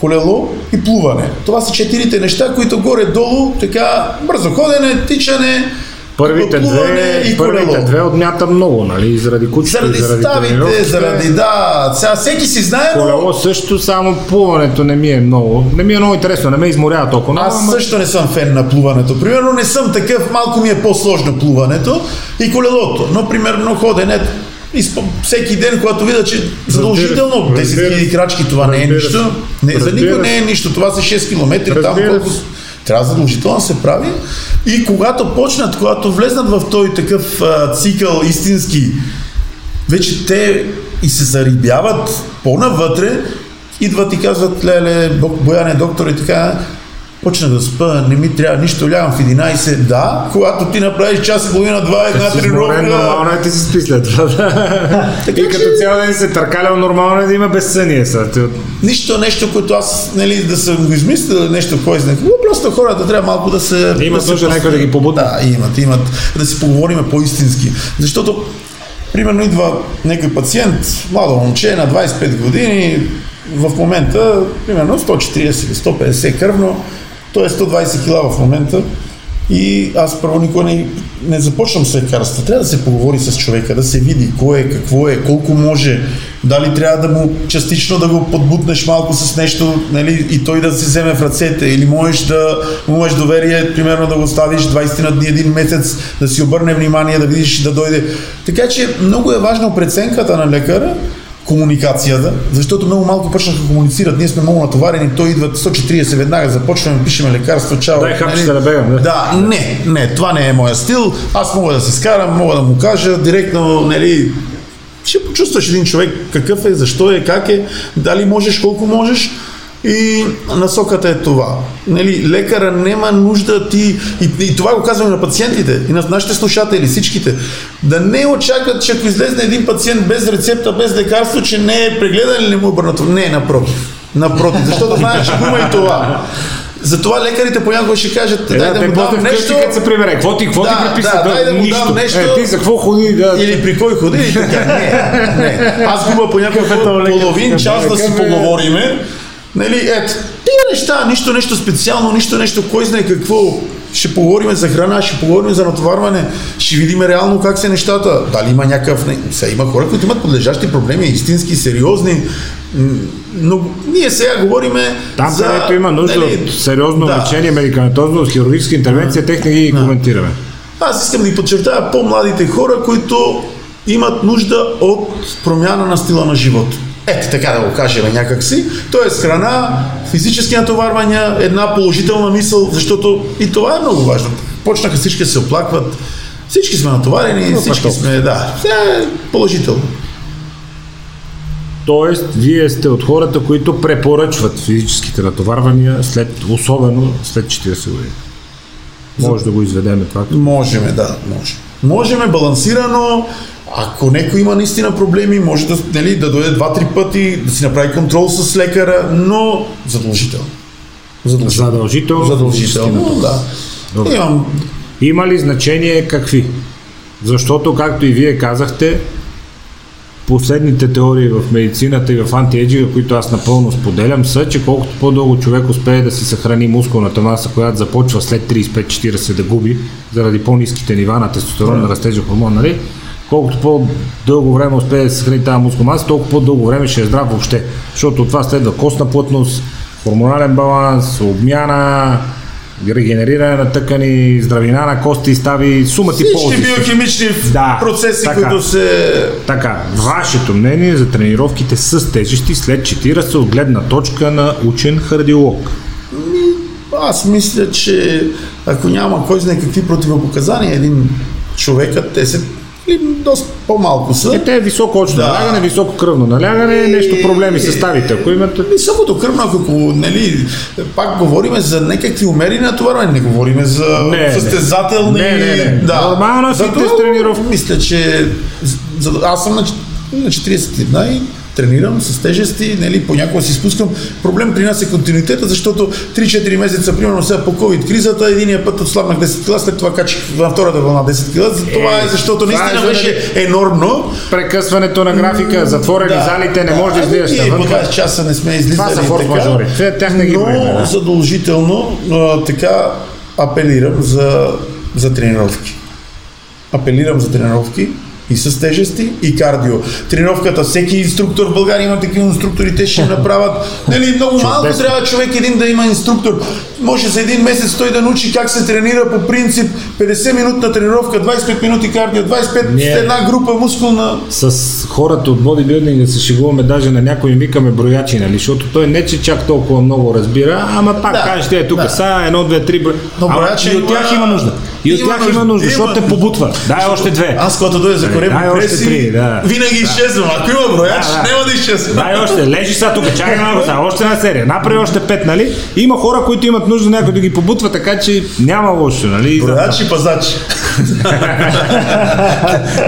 колело и плуване. Това са четирите неща, които горе-долу, така, бързо ходене, тичане, Първите две, и първите колело. две отмята много, нали? Заради кучето, Заради, заради ставите, заради да. Сега всеки си знае, но Колело също, само плуването не ми е много. Не ми е много интересно, не ме изморява толкова. Аз ама- също не съм фен на плуването. Примерно не съм такъв, малко ми е по-сложно плуването и колелото. Но примерно ходене изп- всеки ден, когато видя, че задължително Разбира 10 се. 000 крачки, това не е нищо. Не, за никой не е нищо. Това са 6 км, там колко... Трябва задължително да се прави. И когато почнат, когато влезнат в този такъв а, цикъл истински, вече те и се зарибяват по-навътре, идват и казват, леле, Бояне, доктор и така, почна да спа, не ми трябва нищо, лягам в 11. Да, когато ти направиш час и половина, два, една тренировка, нормално е ти си спи след това. да. (laughs) И като цял ден се търкалял, нормално е да има безсъние. Нищо, нещо, което аз, нали, да съм го измислил, нещо, кой знае просто хората трябва малко да се... Да се нужда някой да ги побуди. Да, имат, имат. Да си поговорим по-истински. Защото, примерно, идва някой пациент, младо момче на 25 години, в момента, примерно 140 или 150 кръвно, той е 120 кила в момента. И аз първо никога не, не започвам с лекарства. Трябва да се поговори с човека, да се види кой е, какво е, колко може. Дали трябва да му частично да го подбутнеш малко с нещо нали, и той да се вземе в ръцете. Или можеш да му имаш доверие, примерно да го ставиш 20 на дни, един месец, да си обърне внимание, да видиш да дойде. Така че много е важно преценката на лекара, комуникацията, защото много малко почнаха да комуницират. Ние сме много натоварени, той идва 140 веднага, започваме, пишеме лекарство, чао. Дай хапчета да бегам, да. Да, не, не, това не е моя стил. Аз мога да си скарам, мога да му кажа директно, нали, ще почувстваш един човек какъв е, защо е, как е, дали можеш, колко можеш. И насоката е това. Нали, лекара няма нужда ти, и, и това го казваме на пациентите, и на нашите слушатели, всичките, да не очакват, че ако излезне един пациент без рецепта, без лекарство, че не е прегледан или не му е обърнато. Не, напротив. Напротив, защото знаеш, че има и това. Затова лекарите понякога ще кажат, дай да, те му дам нещо, като се прибере. Какво ти, какво ти Да, приписа? да, дай да му дам нищо. нещо. Е, ти за какво ходи? Да, или при кой ходи и така. Не, не. Аз губа по някакъв половин час да си поговориме. Нали, ето, тия неща, нищо нещо специално, нищо нещо, кой знае какво. Ще поговорим за храна, ще поговорим за натоварване, ще видим реално как са нещата. Дали има някакъв... Сега има хора, които имат подлежащи проблеми, истински, сериозни. Но ние сега говориме Там, за... където има нужда нали, от сериозно да. лечение, медикаментозно, хирургическа интервенция, тех не ги коментираме. Аз искам да ги подчертая по-младите хора, които имат нужда от промяна на стила на живота. Ето така да го кажем някакси. Тоест храна, физически натоварвания, една положителна мисъл, защото и това е много важно. Почнаха всички се оплакват. Всички сме натоварени, Но всички пък сме, да, е положително. Тоест, вие сте от хората, които препоръчват физическите натоварвания, след, особено след 40 години. Може да го изведеме това. Можеме, да, може. Можеме балансирано, ако някой има наистина проблеми, може да, нали, да дойде два-три пъти, да си направи контрол с лекара, но задължително. Задължително. Задължително. Задължително, да. Добре. Имам Има ли значение какви? Защото, както и вие казахте, последните теории в медицината и в антиеджига, които аз напълно споделям, са, че колкото по-дълго човек успее да си съхрани мускулната маса, която започва след 35-40 да губи, заради по-низките нива на тестостерон, на растежа хормон, нали? колкото по-дълго време успее да се съхрани тази мускулна маса, толкова по-дълго време ще е здрав въобще. Защото от това следва костна плътност, хормонален баланс, обмяна, регенериране на тъкани, здравина на кости, стави, сума ти ползи. всички биохимични Да, процеси, така. които се... Така, вашето мнение за тренировките с тежести след 40 от гледна точка на учен кардиолог. Аз мисля, че ако няма кой знае какви противопоказания един човекът, те се или доста по-малко са. Ете е високо очно Да. налягане, високо кръвно налягане, нещо проблеми с ставите. Ако имате... Високото кръвно, ако нали, пак говориме за някакви умерени натоварвания, не говориме за Не, състезателни... Не, не, не. Да. Нормална Затова фитнес тренировка. Мисля, че аз съм на, ч- на 40 дна и тренирам с тежести, нали, понякога си спускам. Проблем при нас е континуитета, защото 3-4 месеца, примерно сега по COVID кризата, единия път отслабнах 10 кг, след това качих на втората вълна 10 кг. За това е, защото това наистина е беше енормно. Прекъсването на графика, затворени залите, не може да излизаш Ние по навън. 20 часа не сме излизали. Това са форс-мажори. Те- Тях не ги но да. задължително а, така апелирам за, за тренировки. Апелирам за тренировки и с тежести, и кардио. Тренировката, всеки инструктор в България има такива инструктори, те ще направят. Нали, много малко Чудесно. трябва човек един да има инструктор. Може за един месец той да научи как се тренира по принцип 50 минутна тренировка, 25 минути кардио, 25 Ние- една група мускулна. с хората от бодибилдинга се шегуваме, даже на някой викаме броячи, нали? Защото той не че чак толкова много разбира, ама пак Да, кажеш, те тук да. са, едно, две, три броя. Но Ама брояча и от тях има нужда. И от има тях има нужда. защото те побутва. Дай още две. Аз когато дойда за Дай корема още три, да. винаги изчезвам. Ако има брояч, Да, да. няма да изчезвам. Дай още, лежи сега тук, чакай малко сега, още една серия, направи още пет, нали? Има хора, които имат нужда някой да ги побутва, така че няма лошо, нали? Брояч и пазач. (laughs)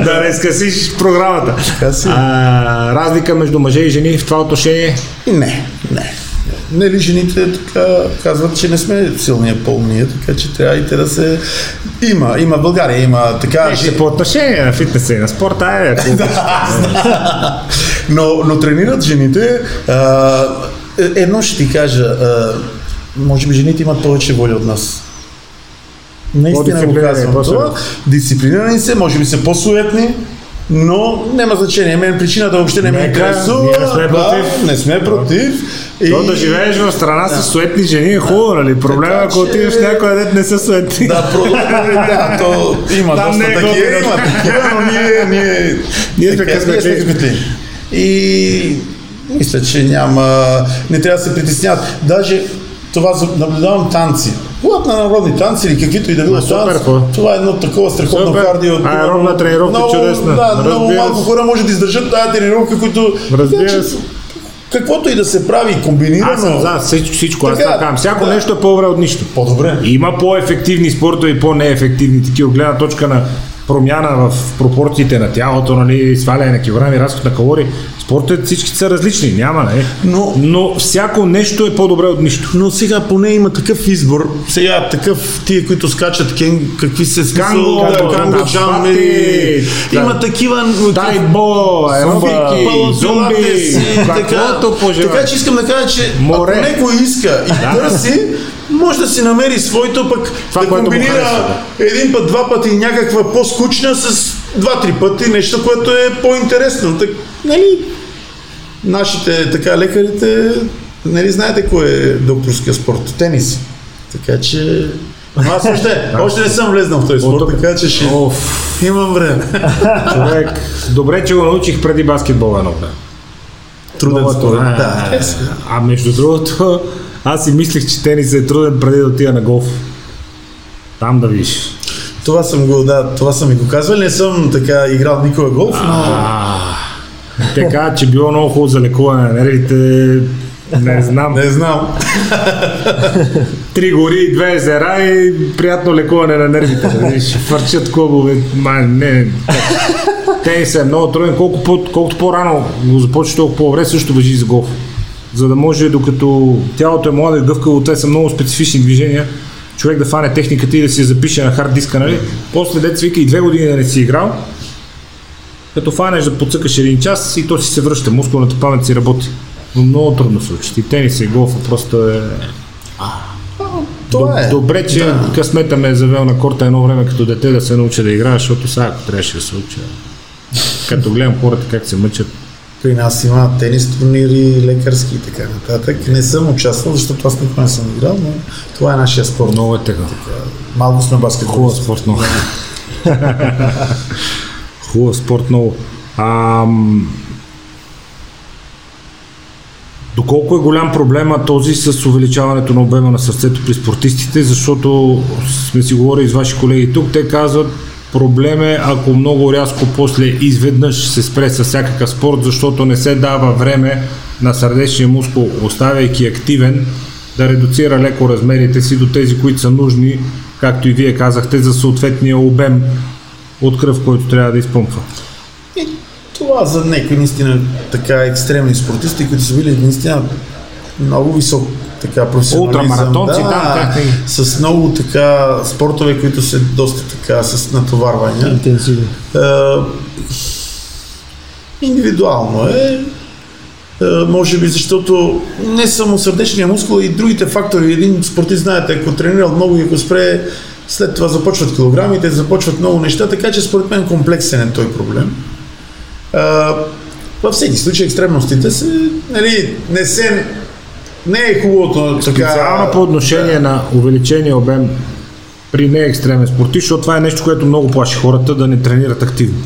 да не скъсиш програмата. А, разлика между мъже и жени в това отношение? Не, не. Нали, жените така казват, че не сме силния пол ние, така че трябва и те да се... Има, има в България, има така... Не, ще по отношение на фитнеса и на спорта, е, ако (laughs) но, но тренират жените. А, едно ще ти кажа, а, може би жените имат повече воля от нас. Наистина го казвам това. Дисциплинирани се, може би са по-суетни, но няма значение. Мен причината въобще не ме интересува. не сме против. Да, не сме против. То да живееш в страна с суетни жени е хубаво, нали? Проблема е, ако отидеш в някоя дет не са суетни. Да, про... (laughs) да, то има Там доста е такива, има такива, но ние, ние, Ние сме късметли. И мисля, че няма, не трябва да се притесняват. Даже това наблюдавам танци. Когато на народни танци или каквито и да било танци, това е едно такова страхотно Супер. кардио. Аеробна тренировка, много, чудесна. Да, много малко хора може да издържат тази тренировка, които... Разбира че, се. Каквото и да се прави комбинирано, Аз съм за всичко, всичко. Аз Така, така. Всяко да. нещо е по-добре от нищо. по-добре. Има по-ефективни спортове и по-неефективни такива гледна точка на промяна в пропорциите на тялото, нали, сваляне на килограми, разход на калории. Спортовете всички са различни, няма, нали? Но- Но всяко нещо е по-добре от нищо. Но сега поне има такъв избор. Сега такъв, тия, които скачат кен, какви се смисъл, Канго, да, да, да, да. Има такива... Тайбо, аеробики, зомби, каквото пожелаеш. така че искам да кажа, че Море. ако някой иска и търси, може да си намери своето, пък Това, да комбинира харесва, един път, два пъти някаква по-скучна с два-три пъти нещо, което е по-интересно. Так, нали, нашите така лекарите, нали знаете кой е докторския спорт? Тенис. Така че... Но аз още, още не съм влезнал в този спорт, така че ще Оф, имам време. човек, добре, че го научих преди баскетбола едно време. Труден спорт. е. Да, А между другото, аз си мислех, че тенис е труден преди да отида на голф. Там да видиш. Това съм го, да, това съм ми го казвал. Не съм така играл никога голф, но... Те казват, че било много хубаво за лекуване на нервите. Не знам. Не знам. Три гори, две езера и приятно лекуване на нервите. Нали? Ще фърчат клубове. Ма, не. Тенис е много труден. Колко по, колкото по-рано го започнеш, толкова по-добре също въжи за голф. За да може, докато тялото е младо и гъвкаво, те са много специфични движения, човек да фане техниката и да си запише на хард диска, нали? После деца вика и две години да не си играл, като фанеш да подсъкаш един час и то си се връща, мускулната памет си работи. Но много трудно се учи. И тенис и голфа просто е... Това е. Добре, че Да. късмета ме е завел на корта едно време като дете да се науча да играя, защото сега ако трябваше да се уча. Като гледам хората как се мъчат. При нас има тенис турнири, лекарски и така нататък. Не съм участвал, защото аз никога не съм играл, но това е нашия спорт. Много е така. Малко сме баскетбол. Хубав спорт много. (laughs) Хубав спорт много. Ам... Доколко е голям проблема този с увеличаването на обема на сърцето при спортистите, защото сме си говорили с ваши колеги тук, те казват проблем е ако много рязко после изведнъж се спре с всякакъв спорт, защото не се дава време на сърдечния мускул, оставяйки активен, да редуцира леко размерите си до тези, които са нужни, както и вие казахте, за съответния обем от кръв, който трябва да изпъмпва. Това за някои наистина така екстремни спортисти, които са били наистина много висок така професионализъм. Да, да, как с много така спортове, които са доста така с натоварвания. Интенсивно. Е, индивидуално е. Е, може би защото не само сърдечния мускул, и другите фактори. Един спортист, знаете, ако тренира много и ако спре, след това започват килограмите, започват много неща, така че според мен комплексен е той проблем. Е, във всеки случай екстремностите са, нали, не се не е хубавото така... Специално по отношение на увеличение обем при неекстремен спортист, защото това е нещо, което много плаши хората да не тренират активно.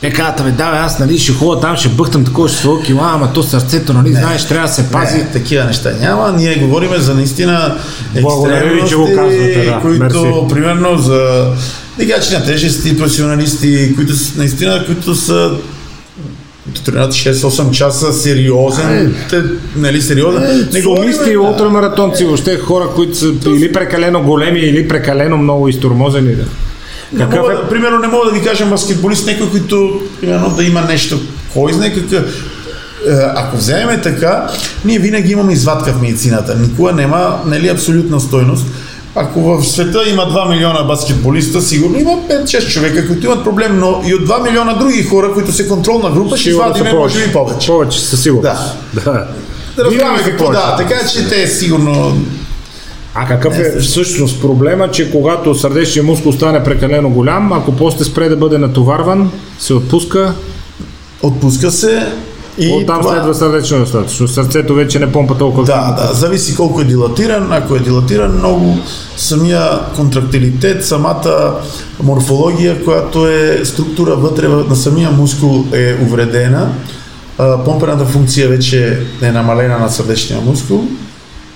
Те казват, бе, да, бе, аз нали, ще ходя там, ще бъхтам такова, ще сваля кила, ама то сърцето, нали, знаеш, трябва да се пази. Не, такива неща няма. Ние говорим за наистина Благодаря ви, че го казвате, да. които, Мерси. примерно, за дигачи на тежести, професионалисти, които са, наистина, които са които тренират 6-8 часа, сериозен, те, нали, сериозен. Не говорим, Сумисти и ултрамаратонци, въобще хора, които са или прекалено големи, или прекалено много изтормозени. Да. Какъв мога, е да- Примерно не мога да ви кажа баскетболист, някой, който примерно да има нещо, кой знае какъв. Е, Ако вземем така, ние винаги имаме извадка в медицината. Никога няма нали, абсолютна стойност. Ако в света има 2 милиона баскетболиста, сигурно има 5-6 човека, които имат проблем, но и от 2 милиона други хора, които са контролна група, ще са извадиме може би повече. Повече, със сигурност. Да. да. Да разбираме какво да, така че те сигурно А какъв е всъщност проблема, че когато сърдечния мускул стане прекалено голям, ако после спре да бъде натоварван, се отпуска, отпуска се и оттам това... следва сърдечно достатъчно. Сърцето вече не помпа толкова. Да, да, зависи колко е дилатиран. Ако е дилатиран много, самия контрактилитет, самата морфология, която е структура вътре на самия мускул е увредена. Помпената функция вече е намалена на сърдечния мускул.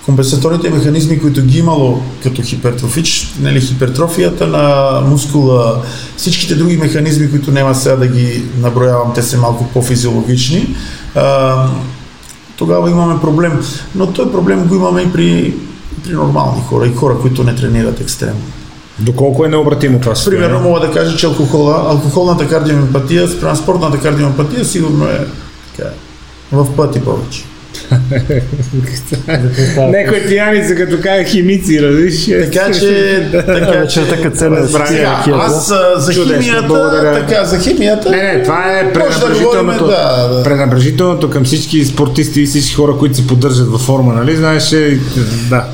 Компенсаторните механизми, които ги имало като хипертрофич, нали, хипертрофията на мускула, всичките други механизми, които няма сега да ги наброявам, те са малко по-физиологични, а, тогава имаме проблем. Но този проблем го имаме и при, при нормални хора, и хора, които не тренират екстремно. Доколко е необратимо това състояние? Примерно мога да кажа, че алкохола, алкохолната кардиомиопатия спрямо спортната кардиомиопатия сигурно е така, в пъти повече. Някои пияници, като кажа химици, разбираш? Така че, така че, се разбрах. сега, Сега, аз за химията, така, за химията, Не, не, това е да. пренабрежителното към всички спортисти и всички хора, които се поддържат във форма, нали? Знаеш, е, да,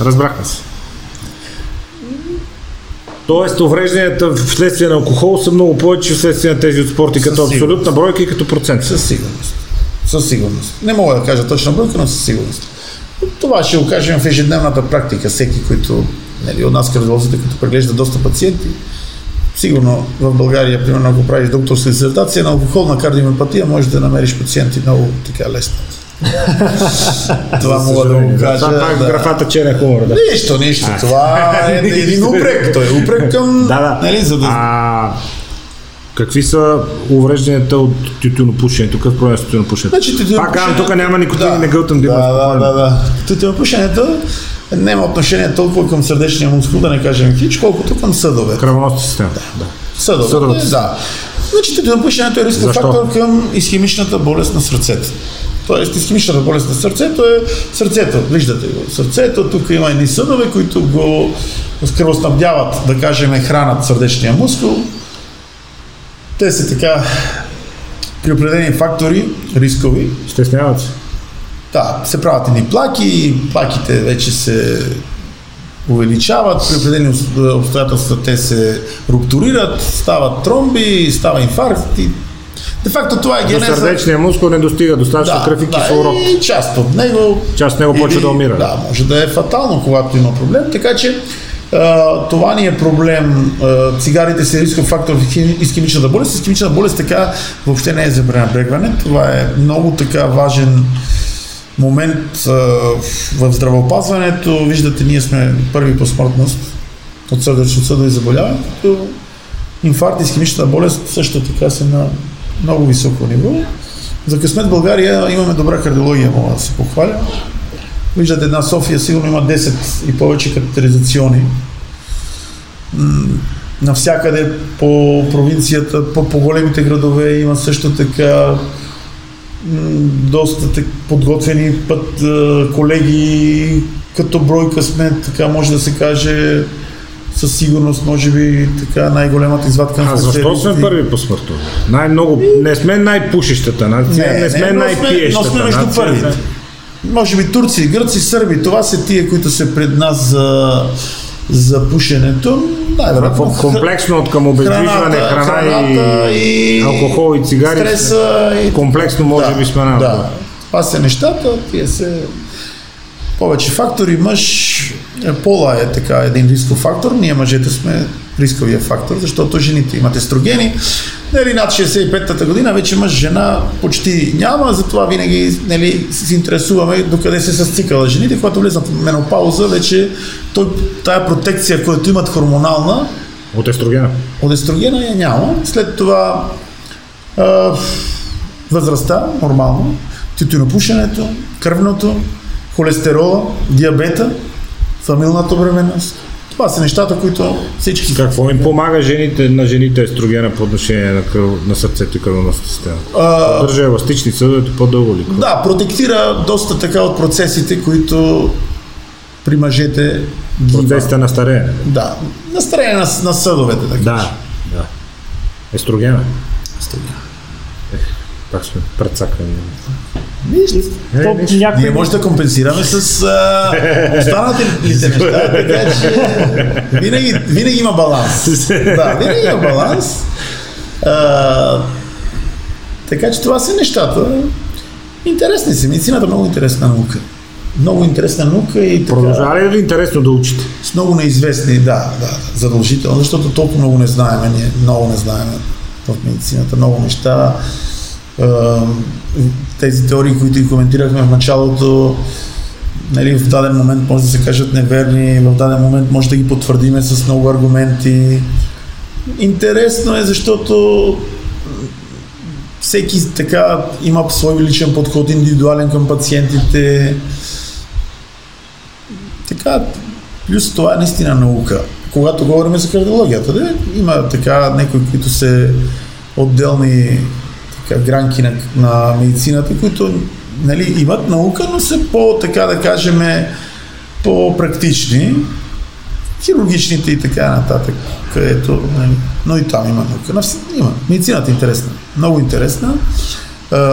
разбрахме се. Тоест, уврежданията вследствие на алкохол са много повече вследствие на тези от спорти, като абсолютна бройка и като процент. Със сигурност. Със сигурност. Не мога да кажа точно бройка, но със сигурност. Това ще го кажем в ежедневната практика. Всеки, който нали, от нас кардиолозите, като преглежда доста пациенти, сигурно в България, примерно, ако правиш докторска дисертация на алкохолна кардиомиопатия, можеш да намериш пациенти много така лесно. (laughs) Това мога да го кажа. Това пак да. графата черен хумор, да. Нищо, нищо. Това е един (laughs) упрек. Той е упрек към... Да, да. Нали, за да... А, какви са уврежданията от тютюнопушенето? Какъв проблем е с тютюнопушенето? Значи, тютюнопушенето- Пак казвам, тук няма никотин Да. не гълтам да Да, да, да, да. Тютюнопушенето няма отношение толкова към сърдечния мускул, да не кажем хич, колкото към съдове. Кръвоносна система. Да. Съдове, Съдовете. да. Значи тютюнопушенето е рисков фактор към изхемичната болест на сърцето. Тоест, изхемичната болест на сърцето е сърцето. Виждате го. Сърцето, тук има едни съдове, които го кръвоснабдяват, да кажем, хранат сърдечния мускул. Те са така при определени фактори, рискови, Стесняват се. да, се правят едни плаки, плаките вече се увеличават, при определени обстоятелства те се рупторират, стават тромби, става инфаркт и де факто това е До генеза. сърдечния мускул не достига достатъчно кръв и кислород. и част от него. Част от него почва да умира. Да, може да е фатално, когато има проблем. Така че това ни е проблем. А, цигарите са рисков фактор в хи- изхемичната болест. Изхемичната болест така въобще не е за пренебрегване. Това е много така важен момент а, в здравеопазването. Виждате, ние сме първи по смъртност от сърдечно-съдови заболявания, като инфаркт и изхемичната болест също така са на много високо ниво. За късмет България имаме добра кардиология, мога да се похваля. Виждате, една София сигурно има 10 и повече катетеризациони. М, навсякъде по провинцията, по, по големите градове има също така доста подготвени път колеги, като бройка сме, така може да се каже, със сигурност, може би, така най-големата извадка на А защо сме първи по смъртност? Най-много, не сме най-пушещата нация, не, сме но най-пиещата но сме между нация. първите. Може би турци, гръци, сърби, това са тия, които са пред нас за, за пушенето. Най-вероятно. Ком- Комплексно от към обездвижване, храна храната и, и алкохол и цигари. Стреса и... Комплексно може да, би сме на Да. Това са нещата, тия се повече фактори. Мъж, пола е така един рисков фактор. Ние мъжете сме рисковия фактор, защото жените имат естрогени. Нали, над 65-та година вече мъж, жена почти няма, затова винаги нали, се интересуваме докъде се са цикъла жените. Когато влезнат в менопауза, вече той, тая протекция, която имат хормонална, От естрогена. от естрогена я няма. След това а, възрастта, нормално, тютюнопушенето, кръвното, холестерола, диабета, фамилната бременност. Това са нещата, които всички... Какво им помага жените, на жените естрогена по отношение на, кръв, на сърцето и кръвната система? А, Държа еластични съдовете по-дълго ли? да, протектира доста така от процесите, които при мъжете ги. Процесите на стареене. Да, на старение на, на съдовете. Така. Да, да. Естрогена. Стига. Пак сме прецакани. Вижте, Е, То, нищо. някой... Ние може да компенсираме с а, останалите (laughs) неща, така че винаги, винаги има баланс. Да, винаги има баланс. А, така че това са нещата. Интересни са. Медицината е много интересна наука. Много интересна наука и така, Продължава ли да ви е интересно да учите? с много неизвестни, да, да, да, задължително, защото толкова много не знаем, ние много не знаем в медицината, много неща. Тези теории, които и коментирахме в началото, нали, в даден момент може да се кажат неверни, в даден момент може да ги потвърдиме с много аргументи. Интересно е, защото всеки така има свой личен подход, индивидуален към пациентите. Така, плюс това е наистина наука. Когато говорим за кардиологията, да, има така някои, които се отделни гранки на, на медицината, които нали, имат наука, но са по, така да кажем, по-практични. Хирургичните и така нататък, където, нали, но и там има наука. Има. Медицината е интересна. Много интересна.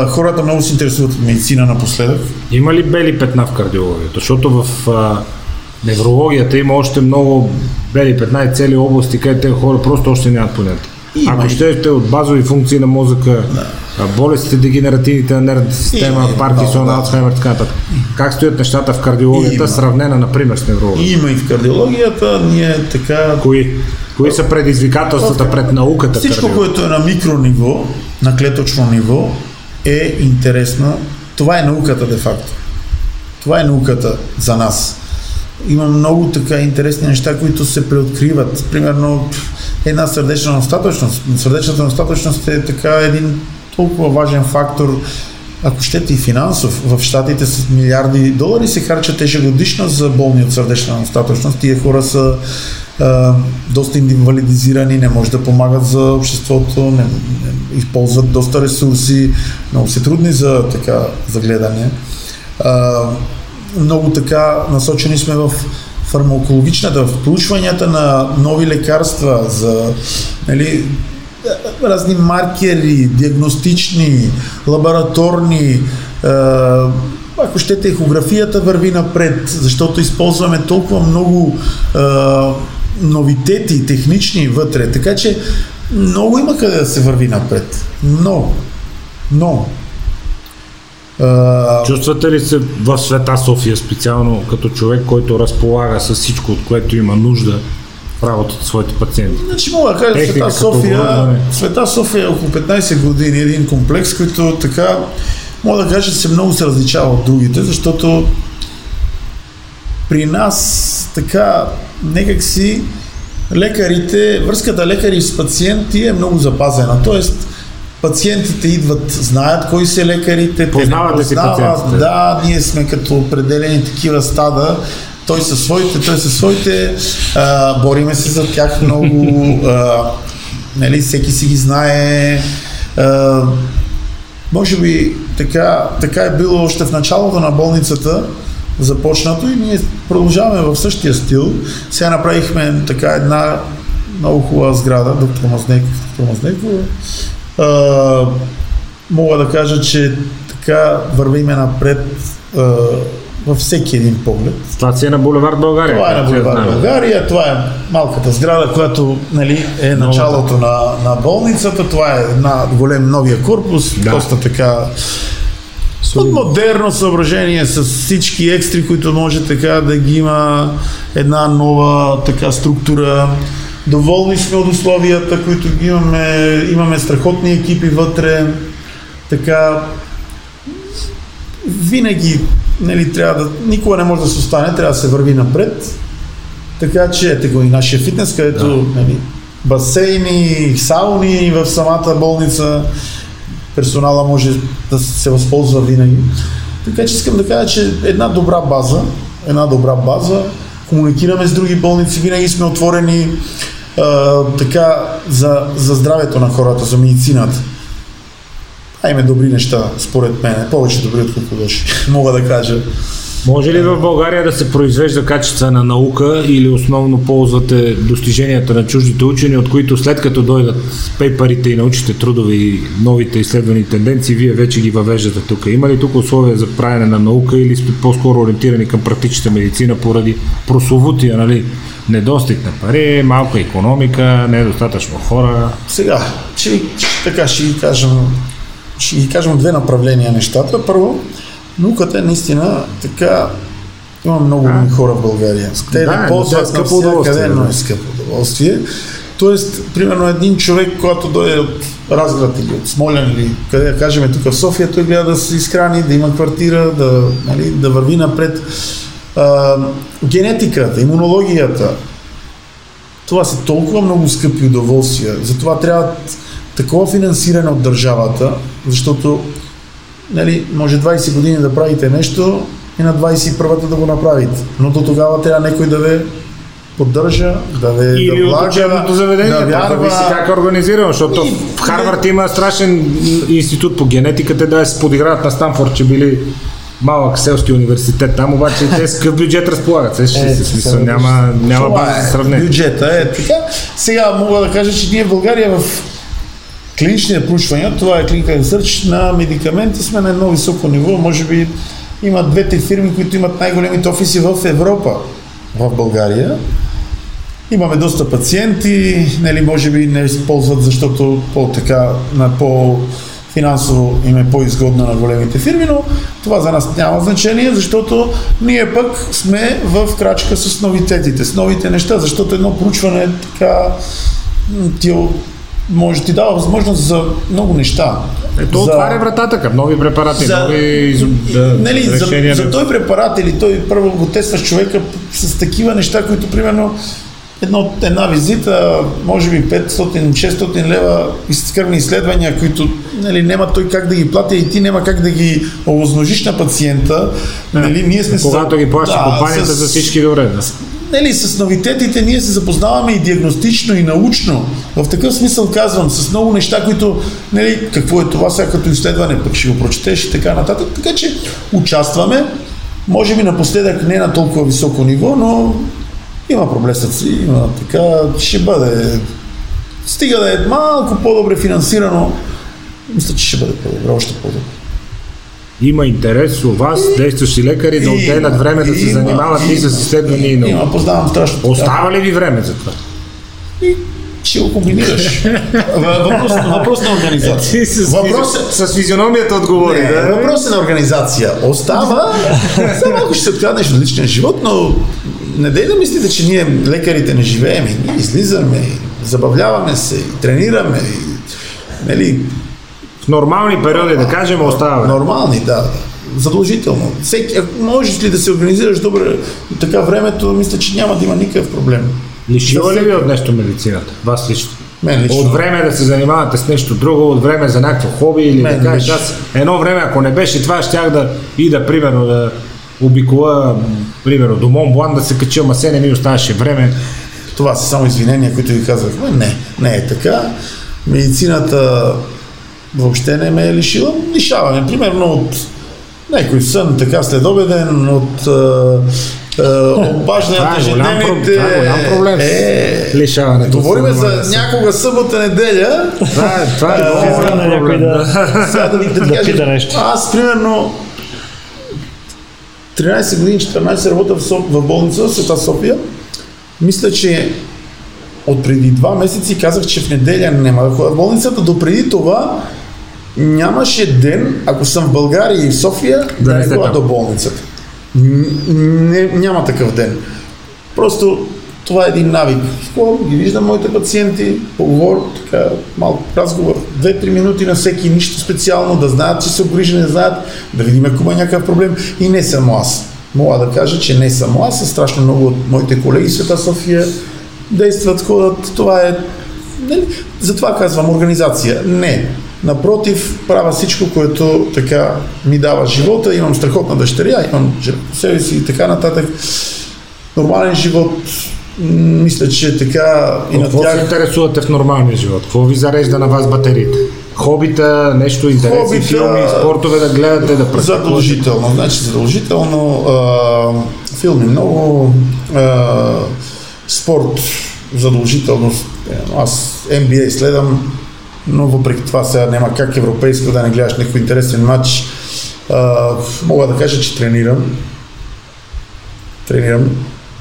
Хората много се интересуват от медицина напоследък. Има ли бели петна в кардиологията? Защото в а, неврологията има още много бели петна и цели области, където хора просто още нямат понятие. Има Ако щете от базови функции на мозъка, а, болестите дегенеративните на нервната система, Има, Паркинсон, да, да. Алцхаймер, така нататък. Как стоят нещата в кардиологията, Има. сравнена, например, с неврологията? Има и в кардиологията, ние така Кои? Кои са предизвикателствата пред науката? Всичко, което е на микрониво, на клетъчно ниво, е интересно. Това е науката, де-факто. Това е науката за нас. Има много така интересни неща, които се преоткриват. Примерно една сърдечна достатъчност. Сърдечната достатъчност е така един толкова важен фактор, ако щете и финансов. В щатите с милиарди долари се харчат ежегодишно за болни от сърдечна достатъчност. Тия хора са а, доста инвалидизирани, не може да помагат за обществото, не, не, използват доста ресурси, много са трудни за, така, за гледане. А, много така насочени сме в фармакологичната, в проучванията на нови лекарства за нали, разни маркери, диагностични, лабораторни, ако щете, ехографията върви напред, защото използваме толкова много новитети, технични вътре, така че много има къде да се върви напред. Много. Много. Чувствате ли се в света София специално като човек, който разполага с всичко, от което има нужда в работата своите пациенти? Значи мога да кажа, Техника Света София, оборудване. Света София е около 15 години един комплекс, който така, мога да кажа, се много се различава от другите, защото при нас така някак си лекарите, връзката лекари с пациенти е много запазена. Тоест, пациентите идват, знаят кои са лекарите, те Познават си познават? Да, ние сме като определени такива стада, той със своите, той със своите, а, бориме се за тях много, а, нали, всеки си ги знае, а, може би така, така е било още в началото на болницата, започнато и ние продължаваме в същия стил. Сега направихме така една много хубава сграда, доктор Мазнеков, доктор Мазнеков. А, мога да кажа, че така вървиме напред а, във всеки един поглед. Това си е на булевард България. Това е на както я Булевар знаем. България, това е малката сграда, която нали, е началото на, на болницата, това е една голем новия корпус, Да. доста така от модерно съображение с всички екстри, които може така да ги има една нова така структура. Доволни сме от условията, които ги имаме. Имаме страхотни екипи вътре. Така, винаги нали, трябва да, никога не може да се остане, трябва да се върви напред. Така че ете го и нашия фитнес, където нали, басейни, сауни в самата болница, персонала може да се възползва винаги. Така че искам да кажа, че една добра база, една добра база, комуникираме с други болници, винаги сме отворени а, така за, за здравето на хората, за медицината. А има добри неща, според мен, повече добри, отколкото лоши, (laughs) мога да кажа. Може ли в България да се произвежда качествена наука или основно ползвате достиженията на чуждите учени, от които след като дойдат пейпарите и научите трудове и новите изследвани тенденции, вие вече ги въвеждате тук? Има ли тук условия за правене на наука или сте по-скоро ориентирани към практичната медицина поради прословутия, нали, недостиг на пари, малка економика, недостатъчно хора? Сега, ще, така ще ги кажем, ще ги кажем две направления нещата. Първо, науката е наистина така има много умни хора в България. Те Да, не но ползват е скъпо удоволствие, но да. е скъпо удоволствие. Тоест, примерно един човек, когато дойде от Разград или от Смолян или къде да кажем тук в София, той гледа да се изхрани, да има квартира, да, нали, да върви напред. А, генетиката, имунологията, това са толкова много скъпи удоволствия. Затова трябва такова финансиране от държавата, защото нали, може 20 години да правите нещо и на 21-та да го направите. Но до тогава трябва някой да ви поддържа, да ви Или да от влага, учебното заведение, да да вярва. зависи как е организирано, защото И- в Харвард има страшен институт по генетика, те да се подиграват на Станфорд, че били малък селски университет там, обаче те с какъв бюджет разполагат. Се, ще Е, се смисъл, няма, няма база за е, сравнение. Бюджета е така. Сега мога да кажа, че ние в България в клиничния проучвания, това е клиника Research, на медикаменти сме на едно високо ниво. Може би има двете фирми, които имат най-големите офиси в Европа, в България. Имаме доста пациенти, нали, може би не използват, защото по-така, на по финансово им е по-изгодно на големите фирми, но това за нас няма значение, защото ние пък сме в крачка с новитетите, с новите неща, защото едно проучване е така ти може ти дава възможност за много неща. Ето за, отваря вратата към нови препарати, за- нови да, нали, за, решения. за този препарат или той първо го тестваш човека с такива неща, които примерно едно, една визита, може би 500-600 лева из кръвни изследвания, които нали, няма той как да ги плати и ти няма как да ги овъзможиш на пациента. Нали, ние сме с- Когато ги плаща да, компанията с- за всички добре. Да. Нали, с новитетите ние се запознаваме и диагностично, и научно. В такъв смисъл казвам, с много неща, които, нали, какво е това сега като изследване, пък ще го прочетеш и така нататък. Така че участваме, може би напоследък не на толкова високо ниво, но има проблесъци, има така, ще бъде, стига да е малко по-добре финансирано, мисля, че ще бъде по-добре, още по-добре. Има интерес у вас, действащи лекари, да отделят време да се има, занимават и с изследвания и наука. Познавам страшно. Остава ли ви време за това? Ще го комбинираш. (laughs) въпрос, въпрос на организация. С, Въпрос е... с физиономията отговори. Не, да? въпрос е на организация. Остава, само малко ще се откраднеш от личния живот, но не дей да мислите, че ние лекарите не живеем и ние излизаме, и забавляваме се, и тренираме, и, нали, В нормални периоди, да кажем, остава. време. нормални, да. Задължително. Всеки, ако можеш ли да се организираш добре така времето, мисля, че няма да има никакъв проблем. Лишила ли ви от нещо медицината? Вас лично? Мен лично. От време да се занимавате с нещо друго, от време за някакво хоби или Мен да кажеш, аз едно време, ако не беше това, щях да и да, примерно, да обикола, примерно, до Монблан да се кача, ама се не ми оставаше време. Това са само извинения, които ви казахме. Не, не е така. Медицината въобще не ме е лишила. Лишаваме, примерно, от някой сън, така следобеден, от е, обаждането, Това е голям про- ежедневните... това е голям проблем Е, лишаването от Говориме за някога събота, неделя. Това е, това е много на голям проблем. да, Сега да ви да, кажа, пита нещо. Аз, примерно, 13 години, 14 работя в, Соп, в болница в Света София. Мисля, че от преди два месеца казах, че в неделя няма да ходя в болницата. До преди това нямаше ден, ако съм в България и в София, Да да, не там. до болницата. Не, няма такъв ден. Просто това е един навик. Ходя, ги виждам моите пациенти, поговор, така, малко разговор, 2-3 минути на всеки, нищо специално, да знаят, че са обгрижени, да знаят, да видим ако има някакъв проблем. И не само аз. Мога да кажа, че не само аз, а страшно много от моите колеги Света София действат, ходят. Това е... Нали? Затова казвам организация. Не. Напротив, правя всичко, което така ми дава живота. Имам страхотна дъщеря, имам себе си и така нататък. Нормален живот. Мисля, че така и на какво се интересувате в нормалния живот? Какво ви зарежда на вас батериите? Хобита, нещо интереси, Хобита, филми, спортове да гледате, да практикувате? Задължително. Значи задължително а, филми много, а, спорт задължително. Аз NBA следам, но въпреки това сега няма как европейско да не гледаш някой интересен матч. А, мога да кажа, че тренирам. Тренирам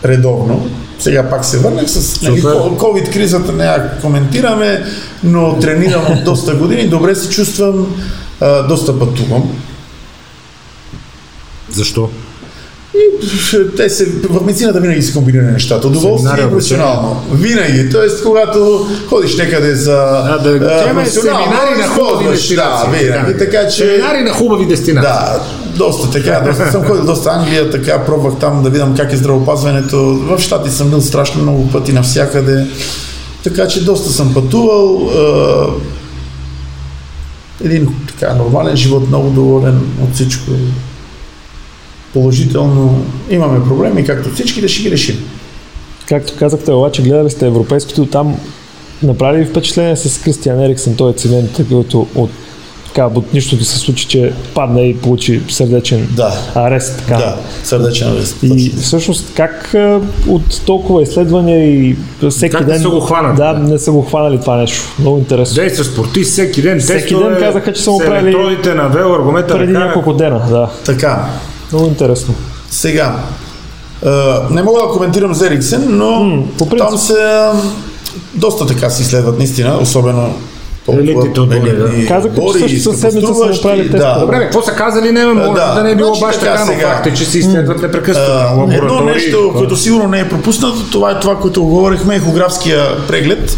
редовно. Сега пак се върнах с нали, Супер. COVID-кризата, не я коментираме, но тренирам от доста години, добре се чувствам, а, доста пътувам. Защо? Те се, в медицината винаги се комбинира нещата. Удоволствие и професионално. Винаги. Тоест, когато ходиш някъде за Да, да а, професионално, семинари на хубави дестинации. Да, винаги. Така че... Семинари на хубави дестинации. Да, доста така, доста съм ходил доста Англия, така пробвах там да видям как е здравеопазването. В Штати съм бил страшно много пъти навсякъде. Така че доста съм пътувал. а, един така нормален живот, много доволен от всичко. Положително имаме проблеми, както всички, да ще ги решим. Както казахте, обаче гледали сте европейското, там направи ли впечатление с Кристиан Ериксен, той е цивент, който от така, от нищото се случи, че падна и получи сърдечен Да. арест. Така. Да, сърдечен арест. И всъщност как от толкова изследвания и всеки Как не ден... са го хванали? Да, не са го хванали това нещо. Много интересно. Действаш спортист всеки ден. Всеки ден казаха, че са му правили електродите на аргумента Преди няколко дена, да. Така, Много интересно. Сега, а, не мога да коментирам за Ериксен, но принцип. там се доста така се изследват наистина, особено Елитните отбори, елитни да. Казаха, че също със седмица са направили тест. Да. Добре, бе, какво са казали? Не, може Да. да, не е било Значи баш така но сега. факт е, че се изследват непрекъснато. Едно нещо, което сигурно не е пропуснато, това е това, което говорихме, ехографския преглед,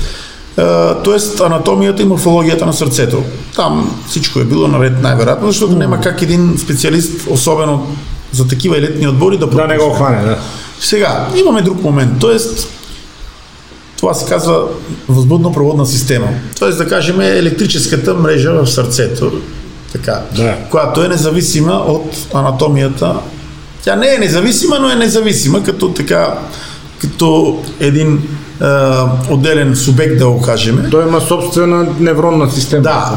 т.е. анатомията и морфологията на сърцето. Там всичко е било наред най-вероятно, защото няма как един специалист, особено за такива елитни отбори, да Да не го хване, да. Сега, имаме друг момент, т.е. това се казва възбудно-проводна система. Т.е. да кажем електрическата мрежа в сърцето, така, Да. която е независима от анатомията. Тя не е независима, но е независима, като така, като един е, отделен субект, да го кажем. Той има собствена невронна система. Да.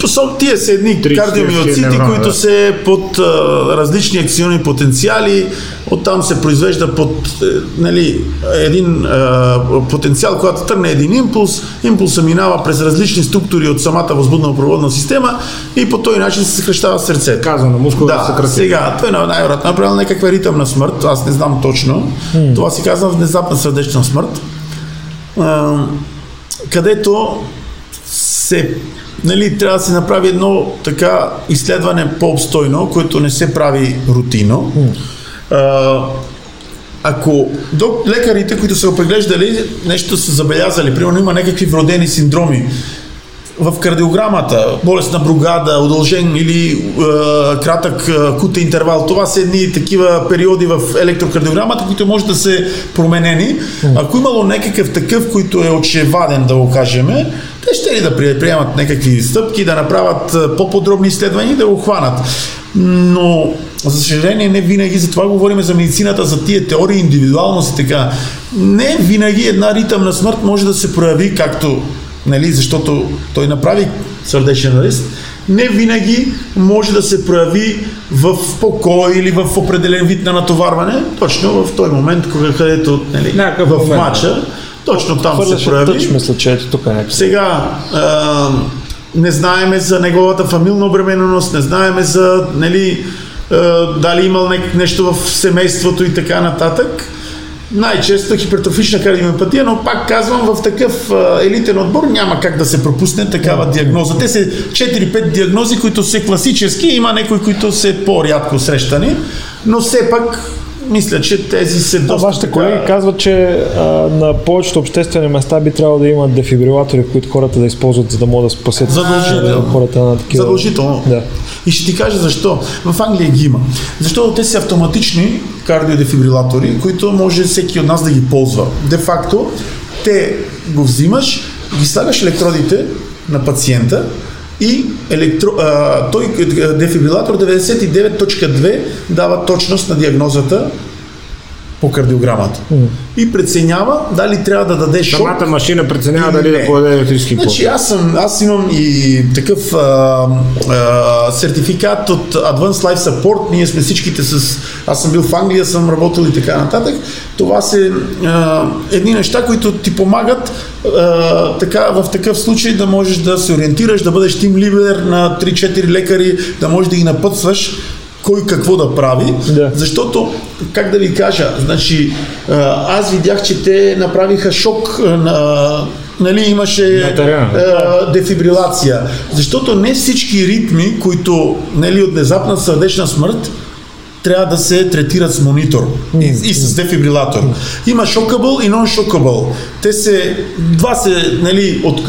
Посол, тия са едни 30 кардиомиоцити, които да. се под а, различни акционни потенциали, оттам се произвежда под е, нали, един а, потенциал, когато тръгне един импулс, импулса минава през различни структури от самата възбудно-проводна система и по този начин се съкрещава сърцето. Казано, мускул да, се краси. сега, той най-вероятно е направил някаква ритъмна смърт, аз не знам точно. Това се казва внезапна сърдечна смърт, а, където се, нали, трябва да се направи едно така изследване по-обстойно, което не се прави рутино. Ако до лекарите, които са го преглеждали, нещо са забелязали, примерно има някакви вродени синдроми, в кардиограмата, болест на Бругада, удължен или е, кратък е, кутен интервал, това са едни такива периоди в електрокардиограмата, които може да се променени. Ако имало някакъв такъв, който е очеваден, да го кажем, те ще ли да при- приемат някакви стъпки, да направят е, по-подробни изследвания и да го хванат. но за съжаление не винаги, затова говорим за медицината, за тия теории, индивидуалност и така. Не винаги една ритъмна смърт може да се прояви както, нали, защото той направи сърдечен арест, не винаги може да се прояви в покой или в определен вид на натоварване, точно в този момент, където нали, Някакъв в момент. матча, точно там се Хвърляше прояви. тъч, мисля, че ето тук е някакъв. Сега а, не знаеме за неговата фамилна обремененост, не знаеме за нали, а, дали имал не, нещо в семейството и така нататък. Най-често хипертрофична кардиомиопатия, но пак казвам, в такъв елитен отбор няма как да се пропусне такава диагноза. Те са 4-5 диагнози, които са класически, има някои, които са по-рядко срещани, но все пак мисля, че тези се А доста... вашите така- колеги казват, че а, на повечето обществени места би трябвало да има дефибрилатори, които хората да използват, за да могат да спасят Задължително. а, хората на такива. Задължително. Да. И ще ти кажа защо. В Англия ги има. Защото те са автоматични кардиодефибрилатори, които може всеки от нас да ги ползва. Де факто, те го взимаш, ги слагаш електродите на пациента и електро, а, той дефибрилатор 99.2 дава точност на диагнозата по кардиограмата. И преценява дали трябва да даде шок Самата машина преценява дали не. да подаде електрически Значи импулс. аз, съм, аз имам и такъв а, а, сертификат от Advanced Life Support. Ние сме всичките с... Аз съм бил в Англия, съм работил и така нататък. Това са а, едни неща, които ти помагат а, така, в такъв случай да можеш да се ориентираш, да бъдеш тим лидер на 3-4 лекари, да можеш да ги напътстваш кой какво да прави, Да. защото, как да ви кажа, значи, аз видях, че те направиха шок на Нали, имаше На дефибрилация. Защото не всички ритми, които нали, от внезапна сърдечна смърт, трябва да се третират с монитор и, и с дефибрилатор. Има шокабъл и нон-шокабъл. Те се, два се, нали, от,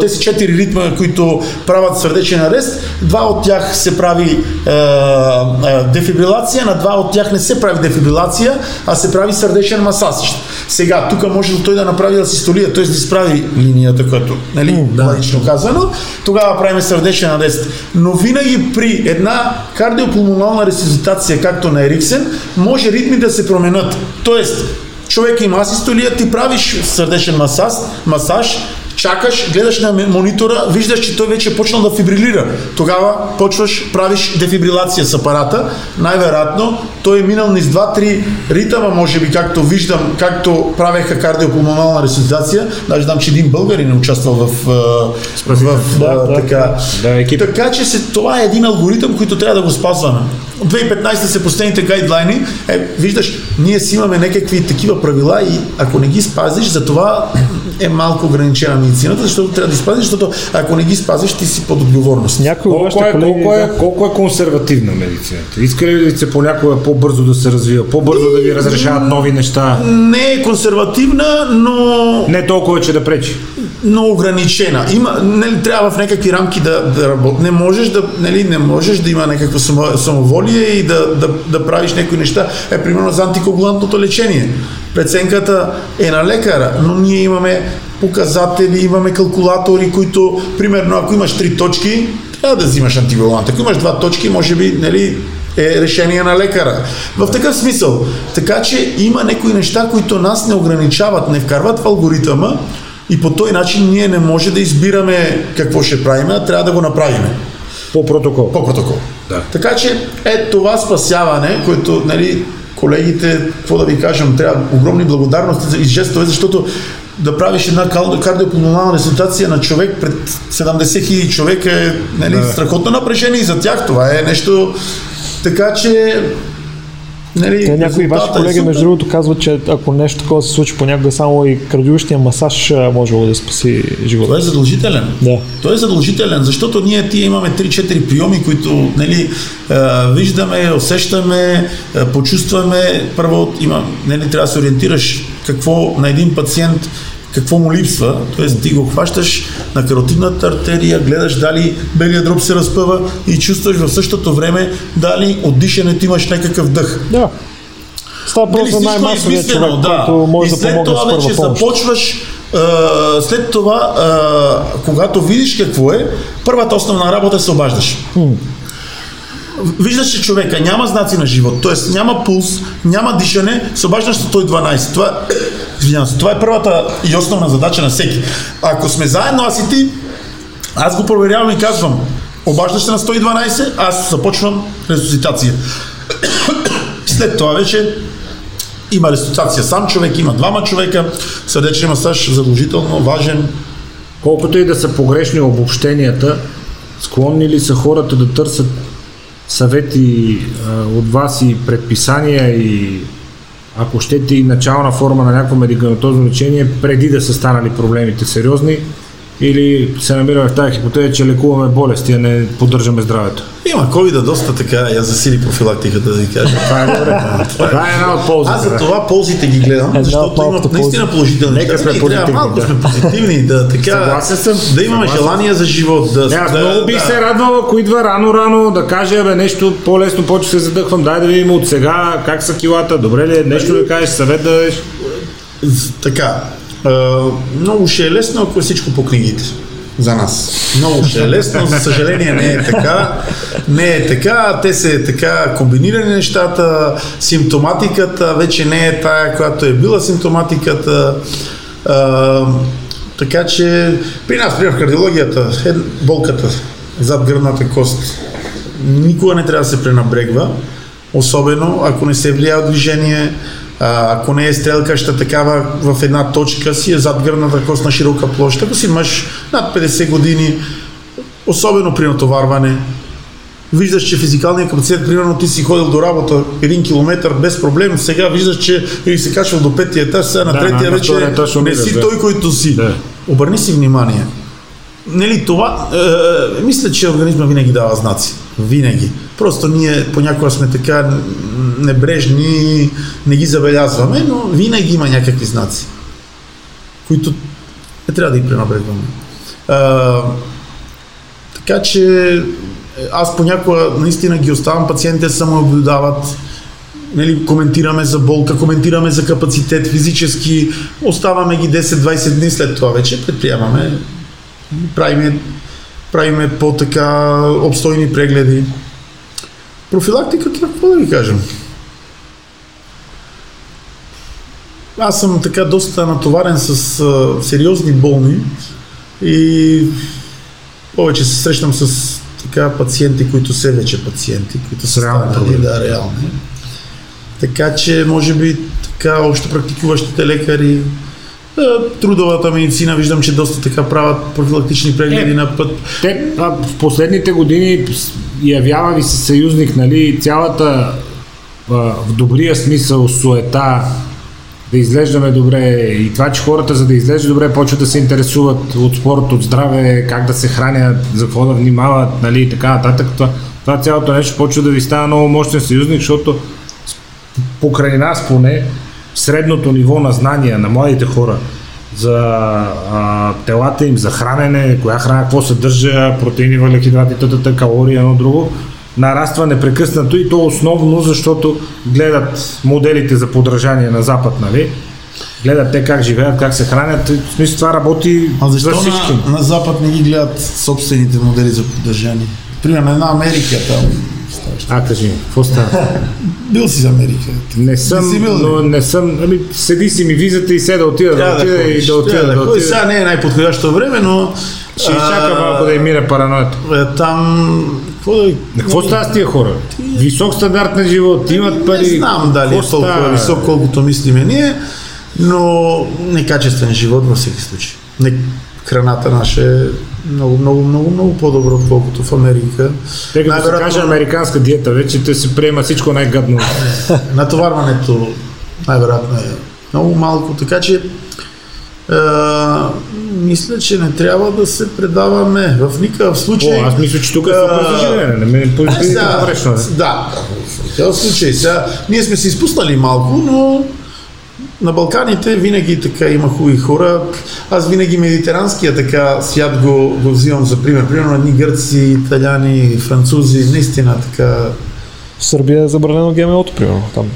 те са четири ритма, които правят сърдечен арест. Два от тях се прави а, а, дефибрилация, на два от тях не се прави дефибрилация, а се прави сърдечен масаж. Сега, тук може той да направи асистолия, т.е. да изправи линията, която, нали, да. логично казано, тогава правим сърдечен арест. Но винаги при една кардиопулмонална ресуситация, както на Ериксен, може ритми да се променят. Тоест, човек има асистолия, ти правиш сърдечен масаж, масаж чакаш, гледаш на монитора, виждаш, че той вече почнал да фибрилира. Тогава почваш, правиш дефибрилация с апарата. Най-вероятно той е минал низ 2-3 ритъма, може би, както виждам, както правеха кардиопулмонална ресуситация. Даже знам, че един българин е участвал в, а, в Да, да. така. Да, екип. Така че се, това е един алгоритъм, който трябва да го спазваме. От 2015 са последните гайдлайни. Е, виждаш, ние си имаме някакви такива правила и ако не ги спазиш, за това е малко ограничена медицината, защото трябва да ги спазиш, защото ако не ги спазиш, ти си под отговорност. Някой Колко е, колеги... колко, е, да. колко е консервативна медицината? Иска ли се понякога по-бързо да се развива, по-бързо да ви разрешават нови неща? Не е консервативна, но Не толкова, че да пречи. но ограничена. Има, нали, трябва в някакви рамки да, да работи. Не можеш да, нали, не можеш да има някакво само, самоволие и да, да, да правиш някои неща. Е, примерно за антикоагулантното лечение. Преценката е на лекара, но ние имаме показатели, имаме калкулатори, които, примерно, ако имаш три точки, трябва да взимаш антикоагулант. Ако имаш два точки, може би, нали, е решение на лекара. В такъв смисъл. Така че има някои неща, които нас не ограничават, не вкарват в алгоритъма и по този начин ние не може да избираме какво ще правим, а трябва да го направим По протокол. по протокол. Да. Така че е това спасяване, което нали, колегите, какво да ви кажем, трябва огромни благодарности и жестове, защото да правиш една кардиопулмонална ресуситация на човек пред 70 хиляди човека е нали, Да. страхотно напрежение и за тях това е нещо така че нали, Те някои ваши е колеги, между супер. другото, казват, че ако нещо такова се случи понякога, само и кардиологичния масаж може да спаси живота. Той е задължителен. Да. Той е задължителен, защото ние тия имаме 3-4 приеми, които нали, виждаме, усещаме, почувстваме. Първо има, нали, трябва да се ориентираш какво на един пациент какво му липсва, т.е. ти го хващаш на каротидната артерия, гледаш дали белият дроб се разпъва и чувстваш в същото време дали от дишането имаш някакъв дъх. Да. Става просто е най-масовия човек, да. който може и да след помогне това вече започваш а, след това, а, когато видиш какво е, първата основна работа е се обаждаш. Виждаш, че човека няма знаци на живот, т.е. няма пулс, няма дишане, се обаждаш на 112. Това, извинявам се, това е първата и основна задача на всеки. Ако сме заедно, аз и ти, аз го проверявам и казвам, обаждаш се на 112, аз започвам ресуситация. (coughs) След това вече има ресуситация сам човек, има двама човека, сърдечен масаж задължително, важен. Колкото и да са погрешни обобщенията, склонни ли са хората да търсят съвети от вас и предписания и ако щете и начална форма на някакво медикаментозно лечение, преди да са станали проблемите сериозни, или се намираме в тази хипотеза, че лекуваме болести, а не поддържаме здравето? Има ковида доста така, я засили профилактиката, да ви кажа. (laughs) Това е добре. (laughs) Това е една от ползите. Аз за това ползите ги гледам, защото от има малкото наистина положителни. Нека сме позитивни, Малко да. сме позитивни, да, така, да имаме желание за живот. Да, Не, аз много бих се радвал, ако идва рано-рано да каже, бе, нещо по-лесно почва се задъхвам, дай да видим от сега как са килата, добре ли е, нещо да кажеш, съвет да дадеш. Така, много ще е лесно, ако е всичко по книгите. За нас. Много ще е лесно, за съжаление не е така. Не е така, те са така комбинирани нещата, симптоматиката вече не е тая, която е била симптоматиката. А, така че при нас, при в кардиологията, е болката зад гръдната кост никога не трябва да се пренабрегва, особено ако не се влияе от движение, а, ако не е стрелкаща такава в една точка си, е зад гръдната кост на широка площ. Ако си мъж над 50 години, особено при натоварване, виждаш, че физикалният капацитет, примерно ти си ходил до работа един километър без проблем, сега виждаш, че или се качвал до петия етаж, сега на Да, третия на вече втория етаж не си да. той, който си. Да. Обърни си внимание. Нали, това, е, мисля, че организма винаги дава знаци. Винаги. Просто ние понякога сме така небрежни, не ги забелязваме, но винаги има някакви знаци, които не трябва да ги пренабрегваме. А, така че е, аз понякога наистина ги оставам, пациентите само наблюдават, нали, коментираме за болка, коментираме за капацитет физически, оставаме ги 10-20 дни след това вече, предприемаме, правиме, правиме по-така обстойни прегледи. Профилактиката, какво да ви кажем? Аз съм така доста натоварен с а, сериозни болни и повече се срещам с така пациенти, които са вече пациенти, които са реални станали, да, реални. Така че, може би, така, още практикуващите лекари, трудовата медицина, виждам, че доста така правят профилактични прегледи Е, на път. Те а, в последните години явява ви се съюзник, нали, цялата а, в добрия смисъл суета да изглеждаме добре и това, че хората за да изглеждат добре почват да се интересуват от спорт, от здраве, как да се хранят, за какво да внимават, нали, и така нататък. Това, това цялото нещо почва да ви става много мощен съюзник, защото покрай нас поне средното ниво на знания на младите хора за а, телата им, за хранене, коя храна, какво съдържа, протеини, въглехидрати, тътата, калории, едно друго, нараства непрекъснато и то основно, защото гледат моделите за подражание на Запад, нали? Гледат те как живеят, как се хранят. В смисъл това работи А за защо всички. на, на Запад не ги гледат собствените модели за поддържание? Примерно една Америка там. А, кажи ми, какво става? (laughs) Бил си за Америка. Не съм, си бил, но не съм, ами седи си ми визата и се да отида, да да отида и ходиш, да отида, да да отида. Сега не е най-подходящо време, но... Ще изчака малко да им мине параноята. е, Там... Какво да... Какво става с тия хора? Висок стандарт на живот, имат пари. Не знам дали е толкова става? висок, колкото мислиме ние, но некачествен живот във всеки случай. Не, храната наша е много, много, много, много по-добра, отколкото в Америка. Тъй като се каже американска диета, вече те се приема всичко най-гадно. (laughs) натоварването най-вероятно е много малко, така че а, мисля, че не трябва да се предаваме в никакъв случай. О, аз мисля, че тук е заживене. Не ме Е, сега, погрешно. не? да, в този случай. Сега, ние сме се изпуснали малко, но на Балканите винаги така има хубави хора. Аз винаги медитеранския така свят го, го взимам за пример. Примерно едни гърци, италяни, французи, наистина така. В Сърбия е забранено ГМО-то, примерно. Там.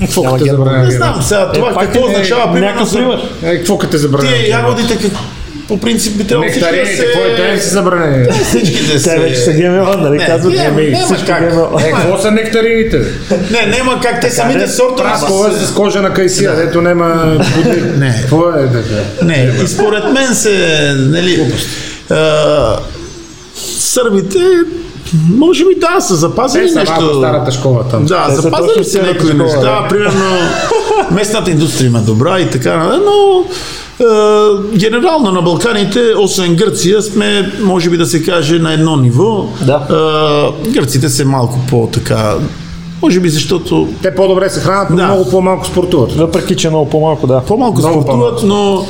Какво Няма като герман. забранява? Не знам сега това пак какво е означава. примерно, някакъв пример. Е, какво като забранява? Тия ягодите, как... по принцип би трябвало всички да се... твоите не са забранени. Всички да се... Те вече са ГМО, нали? Не, Казват, няма- ами, всички. ГМО. Е, какво са нектарините? Не, няма как те самите сортове... Са- с кожа на кайсия, дето няма. Не. Какво е? Не, и според мен се, нали, сърбите, може би да, са запазили Те са нещо. малко старата школа там. Да, Те са запазили старата някои неща. да. Примерно, (laughs) местната индустрия има добра и така, нататък, но е, генерално на Балканите, освен Гърция, сме, може би да се каже, на едно ниво. Да. Е, гърците са малко по-така, може би защото Те по-добре се хранят, но Да. много по-малко спортуват. Въпреки, че много по-малко, да. по-малко Много спортуват, но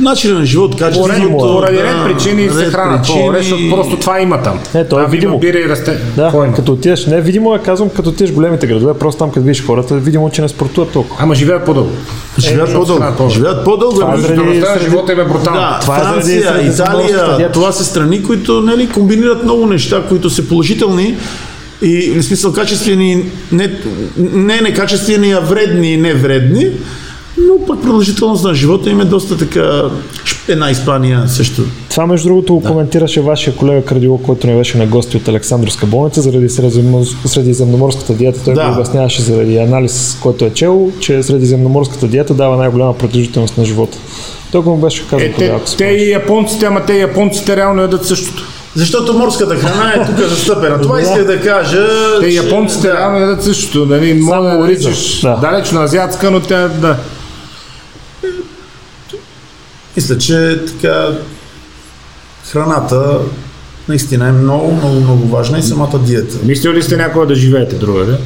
начинът на живот, качеството... е. Поради да, ред причини се ред хранят причини. по-добре, защото просто това има там. Е, то е видимо. Бира и расте. Да, има? като отидеш, не видимо е, казвам, като отидеш в големите градове, просто там като видиш хората, видимо, че не спортуват толкова. Ама живеят по-дълго. Живеят Е, се хранят по-дълго. Живеят по-дълго. Това е заради- живота им е брутална. Да, Това е заради Франция, Италия, това са страни, които нали, комбинират много неща, които са положителни и в смисъл качествени, не, не некачествени, а вредни и невредни, но пък продължителност на живота им е доста така, една Испания също. Това, между другото, го коментираше вашия колега кардиолог, който не беше на гости от Александровска болница, заради средиземно- средиземноморската диета. Той Да. го обясняваше заради анализ, който е чел, че средиземноморската диета дава най-голяма продължителност на живота. Той го му беше казал Е, тогава. те, те и японците, ама те и японците реално ядат същото. Защото морската храна е тук застъпена. Това Да. исках да кажа. Те и че- японците да. реално ядат същото. Нали, може да наричаш. Да. далечно азиатска, но тя да. Мисля, че така храната наистина е много, много, много важна и самата диета. Мислили ли сте някога да живеете другаде? Да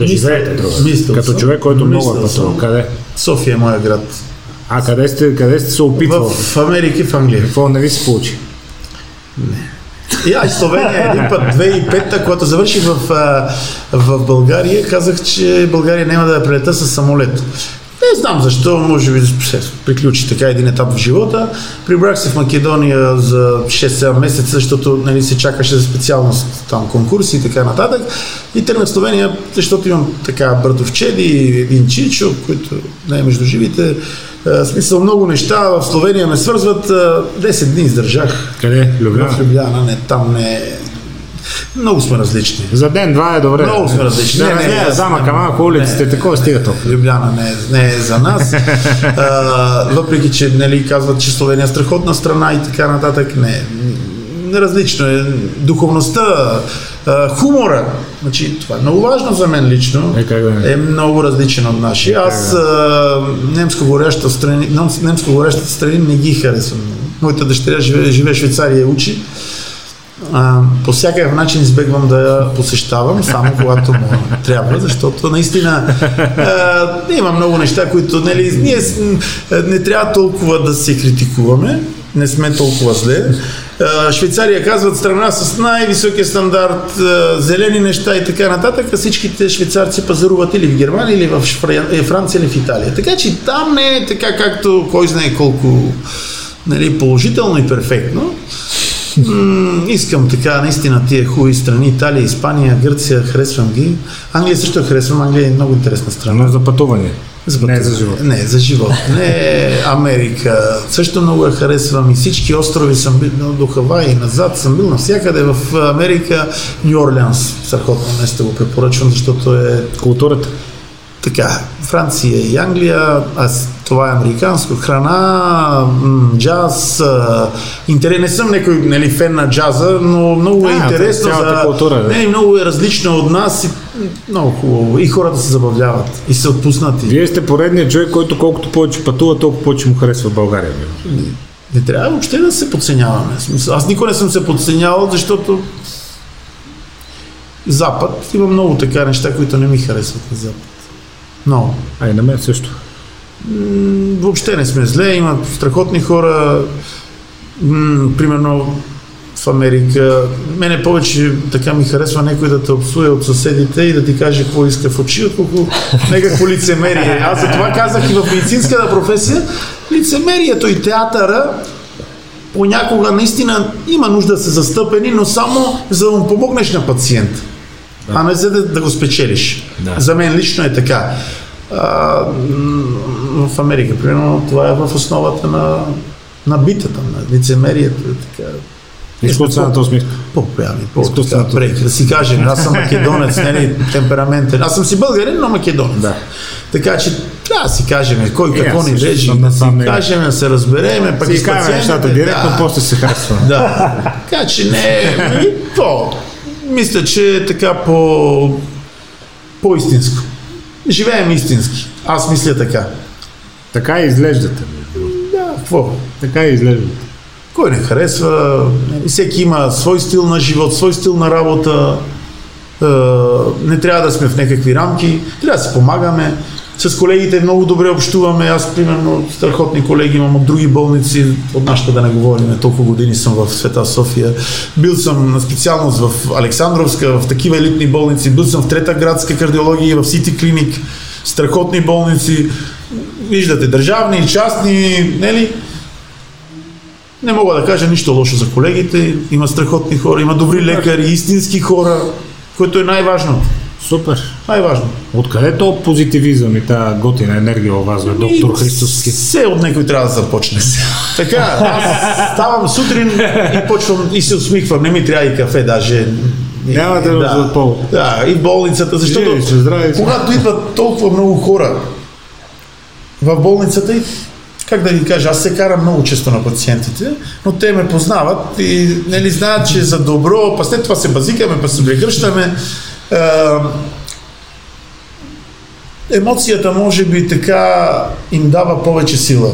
Мисля- живеете другаде. мислил Като съм. човек, който много е Мислил пътувал. Къде? София е моя град. А къде сте, къде сте се опитвал? В Америка и в Англия. Какво не ви се получи? И аз Словения един път, 2005-та, когато завърших в, в България, казах, че България няма да я прелета с самолет. Не знам защо, може би се приключи така един етап в живота. Прибрах се в Македония за 6-7 месеца, защото нали, се чакаше за специалност там конкурси и така нататък. И тръгнах в Словения, защото имам така братовчеди и един чичо, който не е между живите. В смисъл много неща в Словения ме свързват. А, 10 дни издържах. Къде? В Любляна. Любляна, не, там не е. Много сме различни. За ден-два е добре. Много сме различни. Да, Не, не, не, не, аз замъка, малко улиците, такова стига толкова. Любляна не е, не е за нас. (laughs) а, въпреки, че нали, казват, че Словения е страхотна страна и така нататък. Не. Различно е. Духовността, хумора. Значи, това е много важно за мен лично. Е, как да е много различен от нашия. Аз а, немско говоряща страни, немско говорящите страни не ги харесвам. Моята дъщеря живее, живее в Швейцария и учи. По всякакъв начин избегвам да я посещавам, само когато му трябва, защото наистина а, има много неща, които нали, ние не трябва толкова да се критикуваме, не сме толкова зле. Швейцария казват страна с най-високия стандарт, зелени неща и така нататък, всичките швейцарци пазаруват или в Германия, или в е, Франция, или в Италия. Така че там не е така, както кой знае колко нали, положително и перфектно. М, искам така, наистина, тия хубави страни, Италия, Испания, Гърция, харесвам ги. Англия също харесвам, Англия е много интересна страна. Но за пътуване. За Не пътуване. за живот. Не, за живот. Не, Америка. Също много я харесвам и всички острови съм бил до Хавай, назад съм бил навсякъде в Америка. Нью Орлеанс, страхотно место го препоръчвам, защото е Културата. Така, Франция и Англия, аз, това е американско, храна, м, джаз, а, интерес, не съм някой нали, фен на джаза, но много е А, интересно. цялата за, култура, не, много е различно от нас и много хубаво. И хората се забавляват и са отпуснати. Вие сте поредният човек, който колкото повече пътува, толкова повече му харесва България. бе. Не трябва въобще да се подценяваме. Аз никога не съм се подценявал, защото Запад има много така неща, които не ми харесват на Запад. Много. А и на мен също. М, въобще не сме зле, има страхотни хора. М, примерно в Америка. Мене повече така ми харесва някой да те обслуя от съседите и да ти каже какво иска в очи, отколко някакво лицемерие. Аз за това казах и в медицинската професия, лицемерието и театъра понякога наистина има нужда да се застъпени, но само за да му помогнеш на пациент, а не за да, да го спечелиш. Да. За мен лично е така. А, в Америка, примерно, това е в основата на набита там, на лицемерието, така. Изкуствената усмивка. По-прями, Изкуствената по-така, да си кажем, аз съм (laughs) македонец, нали, темпераментен. Аз съм си българин, но македонец. Да. Така че трябва да си кажем кой И какво ни режи, да си не. кажем, да се разбереме, пък Си нещата директно, да. после се харесва. Да. Така че не, и то, мисля, че е така по, по-истинско. Живеем истински. Аз мисля така. Така и изглеждате. Да, какво? Така и изглеждате. Кой не харесва, всеки има свой стил на живот, свой стил на работа. Е, не трябва да сме в някакви рамки, трябва да си помагаме. С колегите много добре общуваме. Аз, примерно, страхотни колеги имам от други болници, от нашата да не говорим. Толкова години съм в Света София. Бил съм на специалност в Александровска, в такива елитни болници. Бил съм в Трета градска кардиология, в Сити Клиник. Страхотни болници. Виждате, държавни, частни, нели? Не мога да кажа нищо лошо за колегите. Има страхотни хора, има добри лекари, истински хора, което е най-важно. Супер. Най-важно. Откъде то позитивизъм и тази готина енергия във вас, доктор Христовски? Все от някой трябва да започне. така, аз ставам сутрин и почвам и се усмихвам. Не ми трябва и кафе даже. Няма да да, за повод. да, и в болницата, защото Живи, здрави когато идват толкова много хора в болницата и как да ви кажа, аз се карам много често на пациентите, но те ме познават и нали, знаят, че за добро, па след това се базикаме, па се прегръщаме. Емоцията може би така им дава повече сила.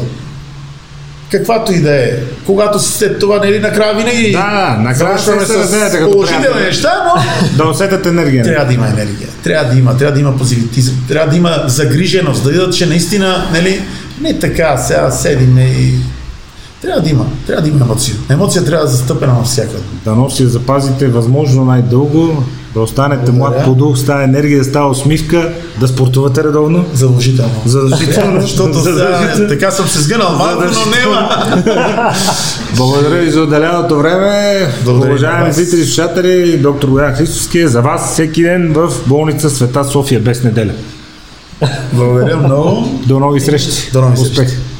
Каквато и да е. Когато си след това, нали, накрая винаги Да, накрая завършваме се разделяте като положителни неща, но (laughs) Да усетят енергия. трябва да има енергия, трябва да има, трябва да има позитивизъм, трябва да има загриженост, да видят, че наистина, нали, не така, сега седиме и... Трябва да има, трябва да има емоция. Емоция трябва да е застъпена навсякъде. Дано си запазите възможно най-дълго, да останете млад по дух, с тази енергия, с тази усмивка, да спортувате редовно. Задължително. Задължително. (laughs) Защото Задължително. така съм се сгънал малко, но няма. (laughs) Благодаря ви за отделеното време. Благодаря на Уважаеми зрители и слушатели, доктор Боян Христовски е за вас всеки ден в болница Света София без неделя. Благодаря много. До нови срещи. До нови срещи. Успех.